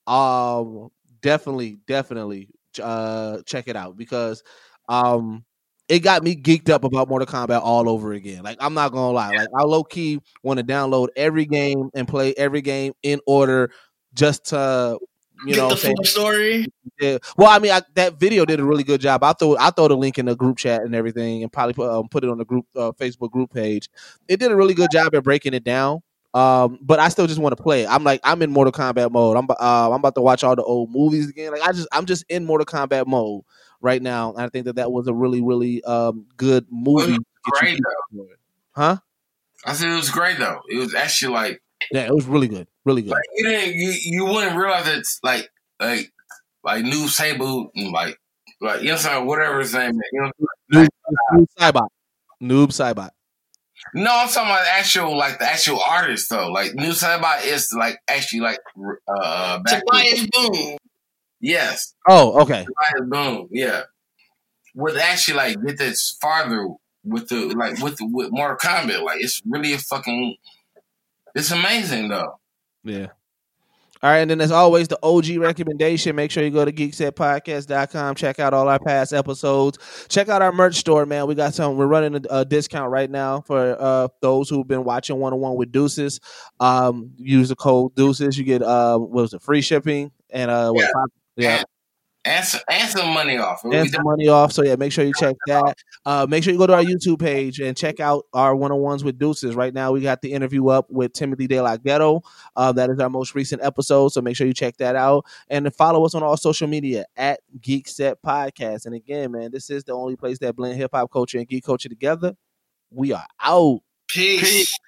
Um, definitely, definitely, uh, check it out because um, it got me geeked up about Mortal Kombat all over again. Like I'm not gonna lie. Like I low key want to download every game and play every game in order just to you Get know the what I'm saying? full story. Yeah. Well, I mean, I, that video did a really good job. I throw I throw the link in the group chat and everything, and probably put um, put it on the group uh, Facebook group page. It did a really good job at breaking it down. Um, but I still just want to play. I'm like I'm in Mortal Kombat mode. I'm uh, I'm about to watch all the old movies again. Like I just I'm just in Mortal Kombat mode right now. And I think that that was a really really um good movie. to get you Great though. Huh? I said it was great though. It was actually like Yeah, it was really good. Really good. like you didn't you, you wouldn't realize it's like like like new Sabu and like like you know what I'm saying whatever his name is. You know Noob, Noob Saibot. Noob Saibot. No, I'm talking about the actual like the actual artist though. Like New Sabah is like actually like uh back Tobias Boon. yes, Oh, okay. Tobias Boon, yeah. Would actually like get this farther with the like with the, with Mortal Kombat. Like it's really a fucking it's amazing though. Yeah. All right, and then as always, the OG recommendation. Make sure you go to geeksetpodcast.com. Check out all our past episodes. Check out our merch store, man. We got some. We're running a, a discount right now for uh, those who've been watching one on one with Deuces. Um, use the code Deuces. You get uh, what was it? Free shipping and uh, what, Yeah. five- yeah, And, and, some, and some money off. and some money off. So yeah, make sure you check that. Uh, make sure you go to our YouTube page and check out our one on ones with Deuces. Right now, we got the interview up with Timothy De La Ghetto. Uh, that is our most recent episode. So make sure you check that out and then follow us on all social media at Geekset Podcast. And again, man, this is the only place that blend hip hop culture and geek culture together. We are out. Peace. Peace.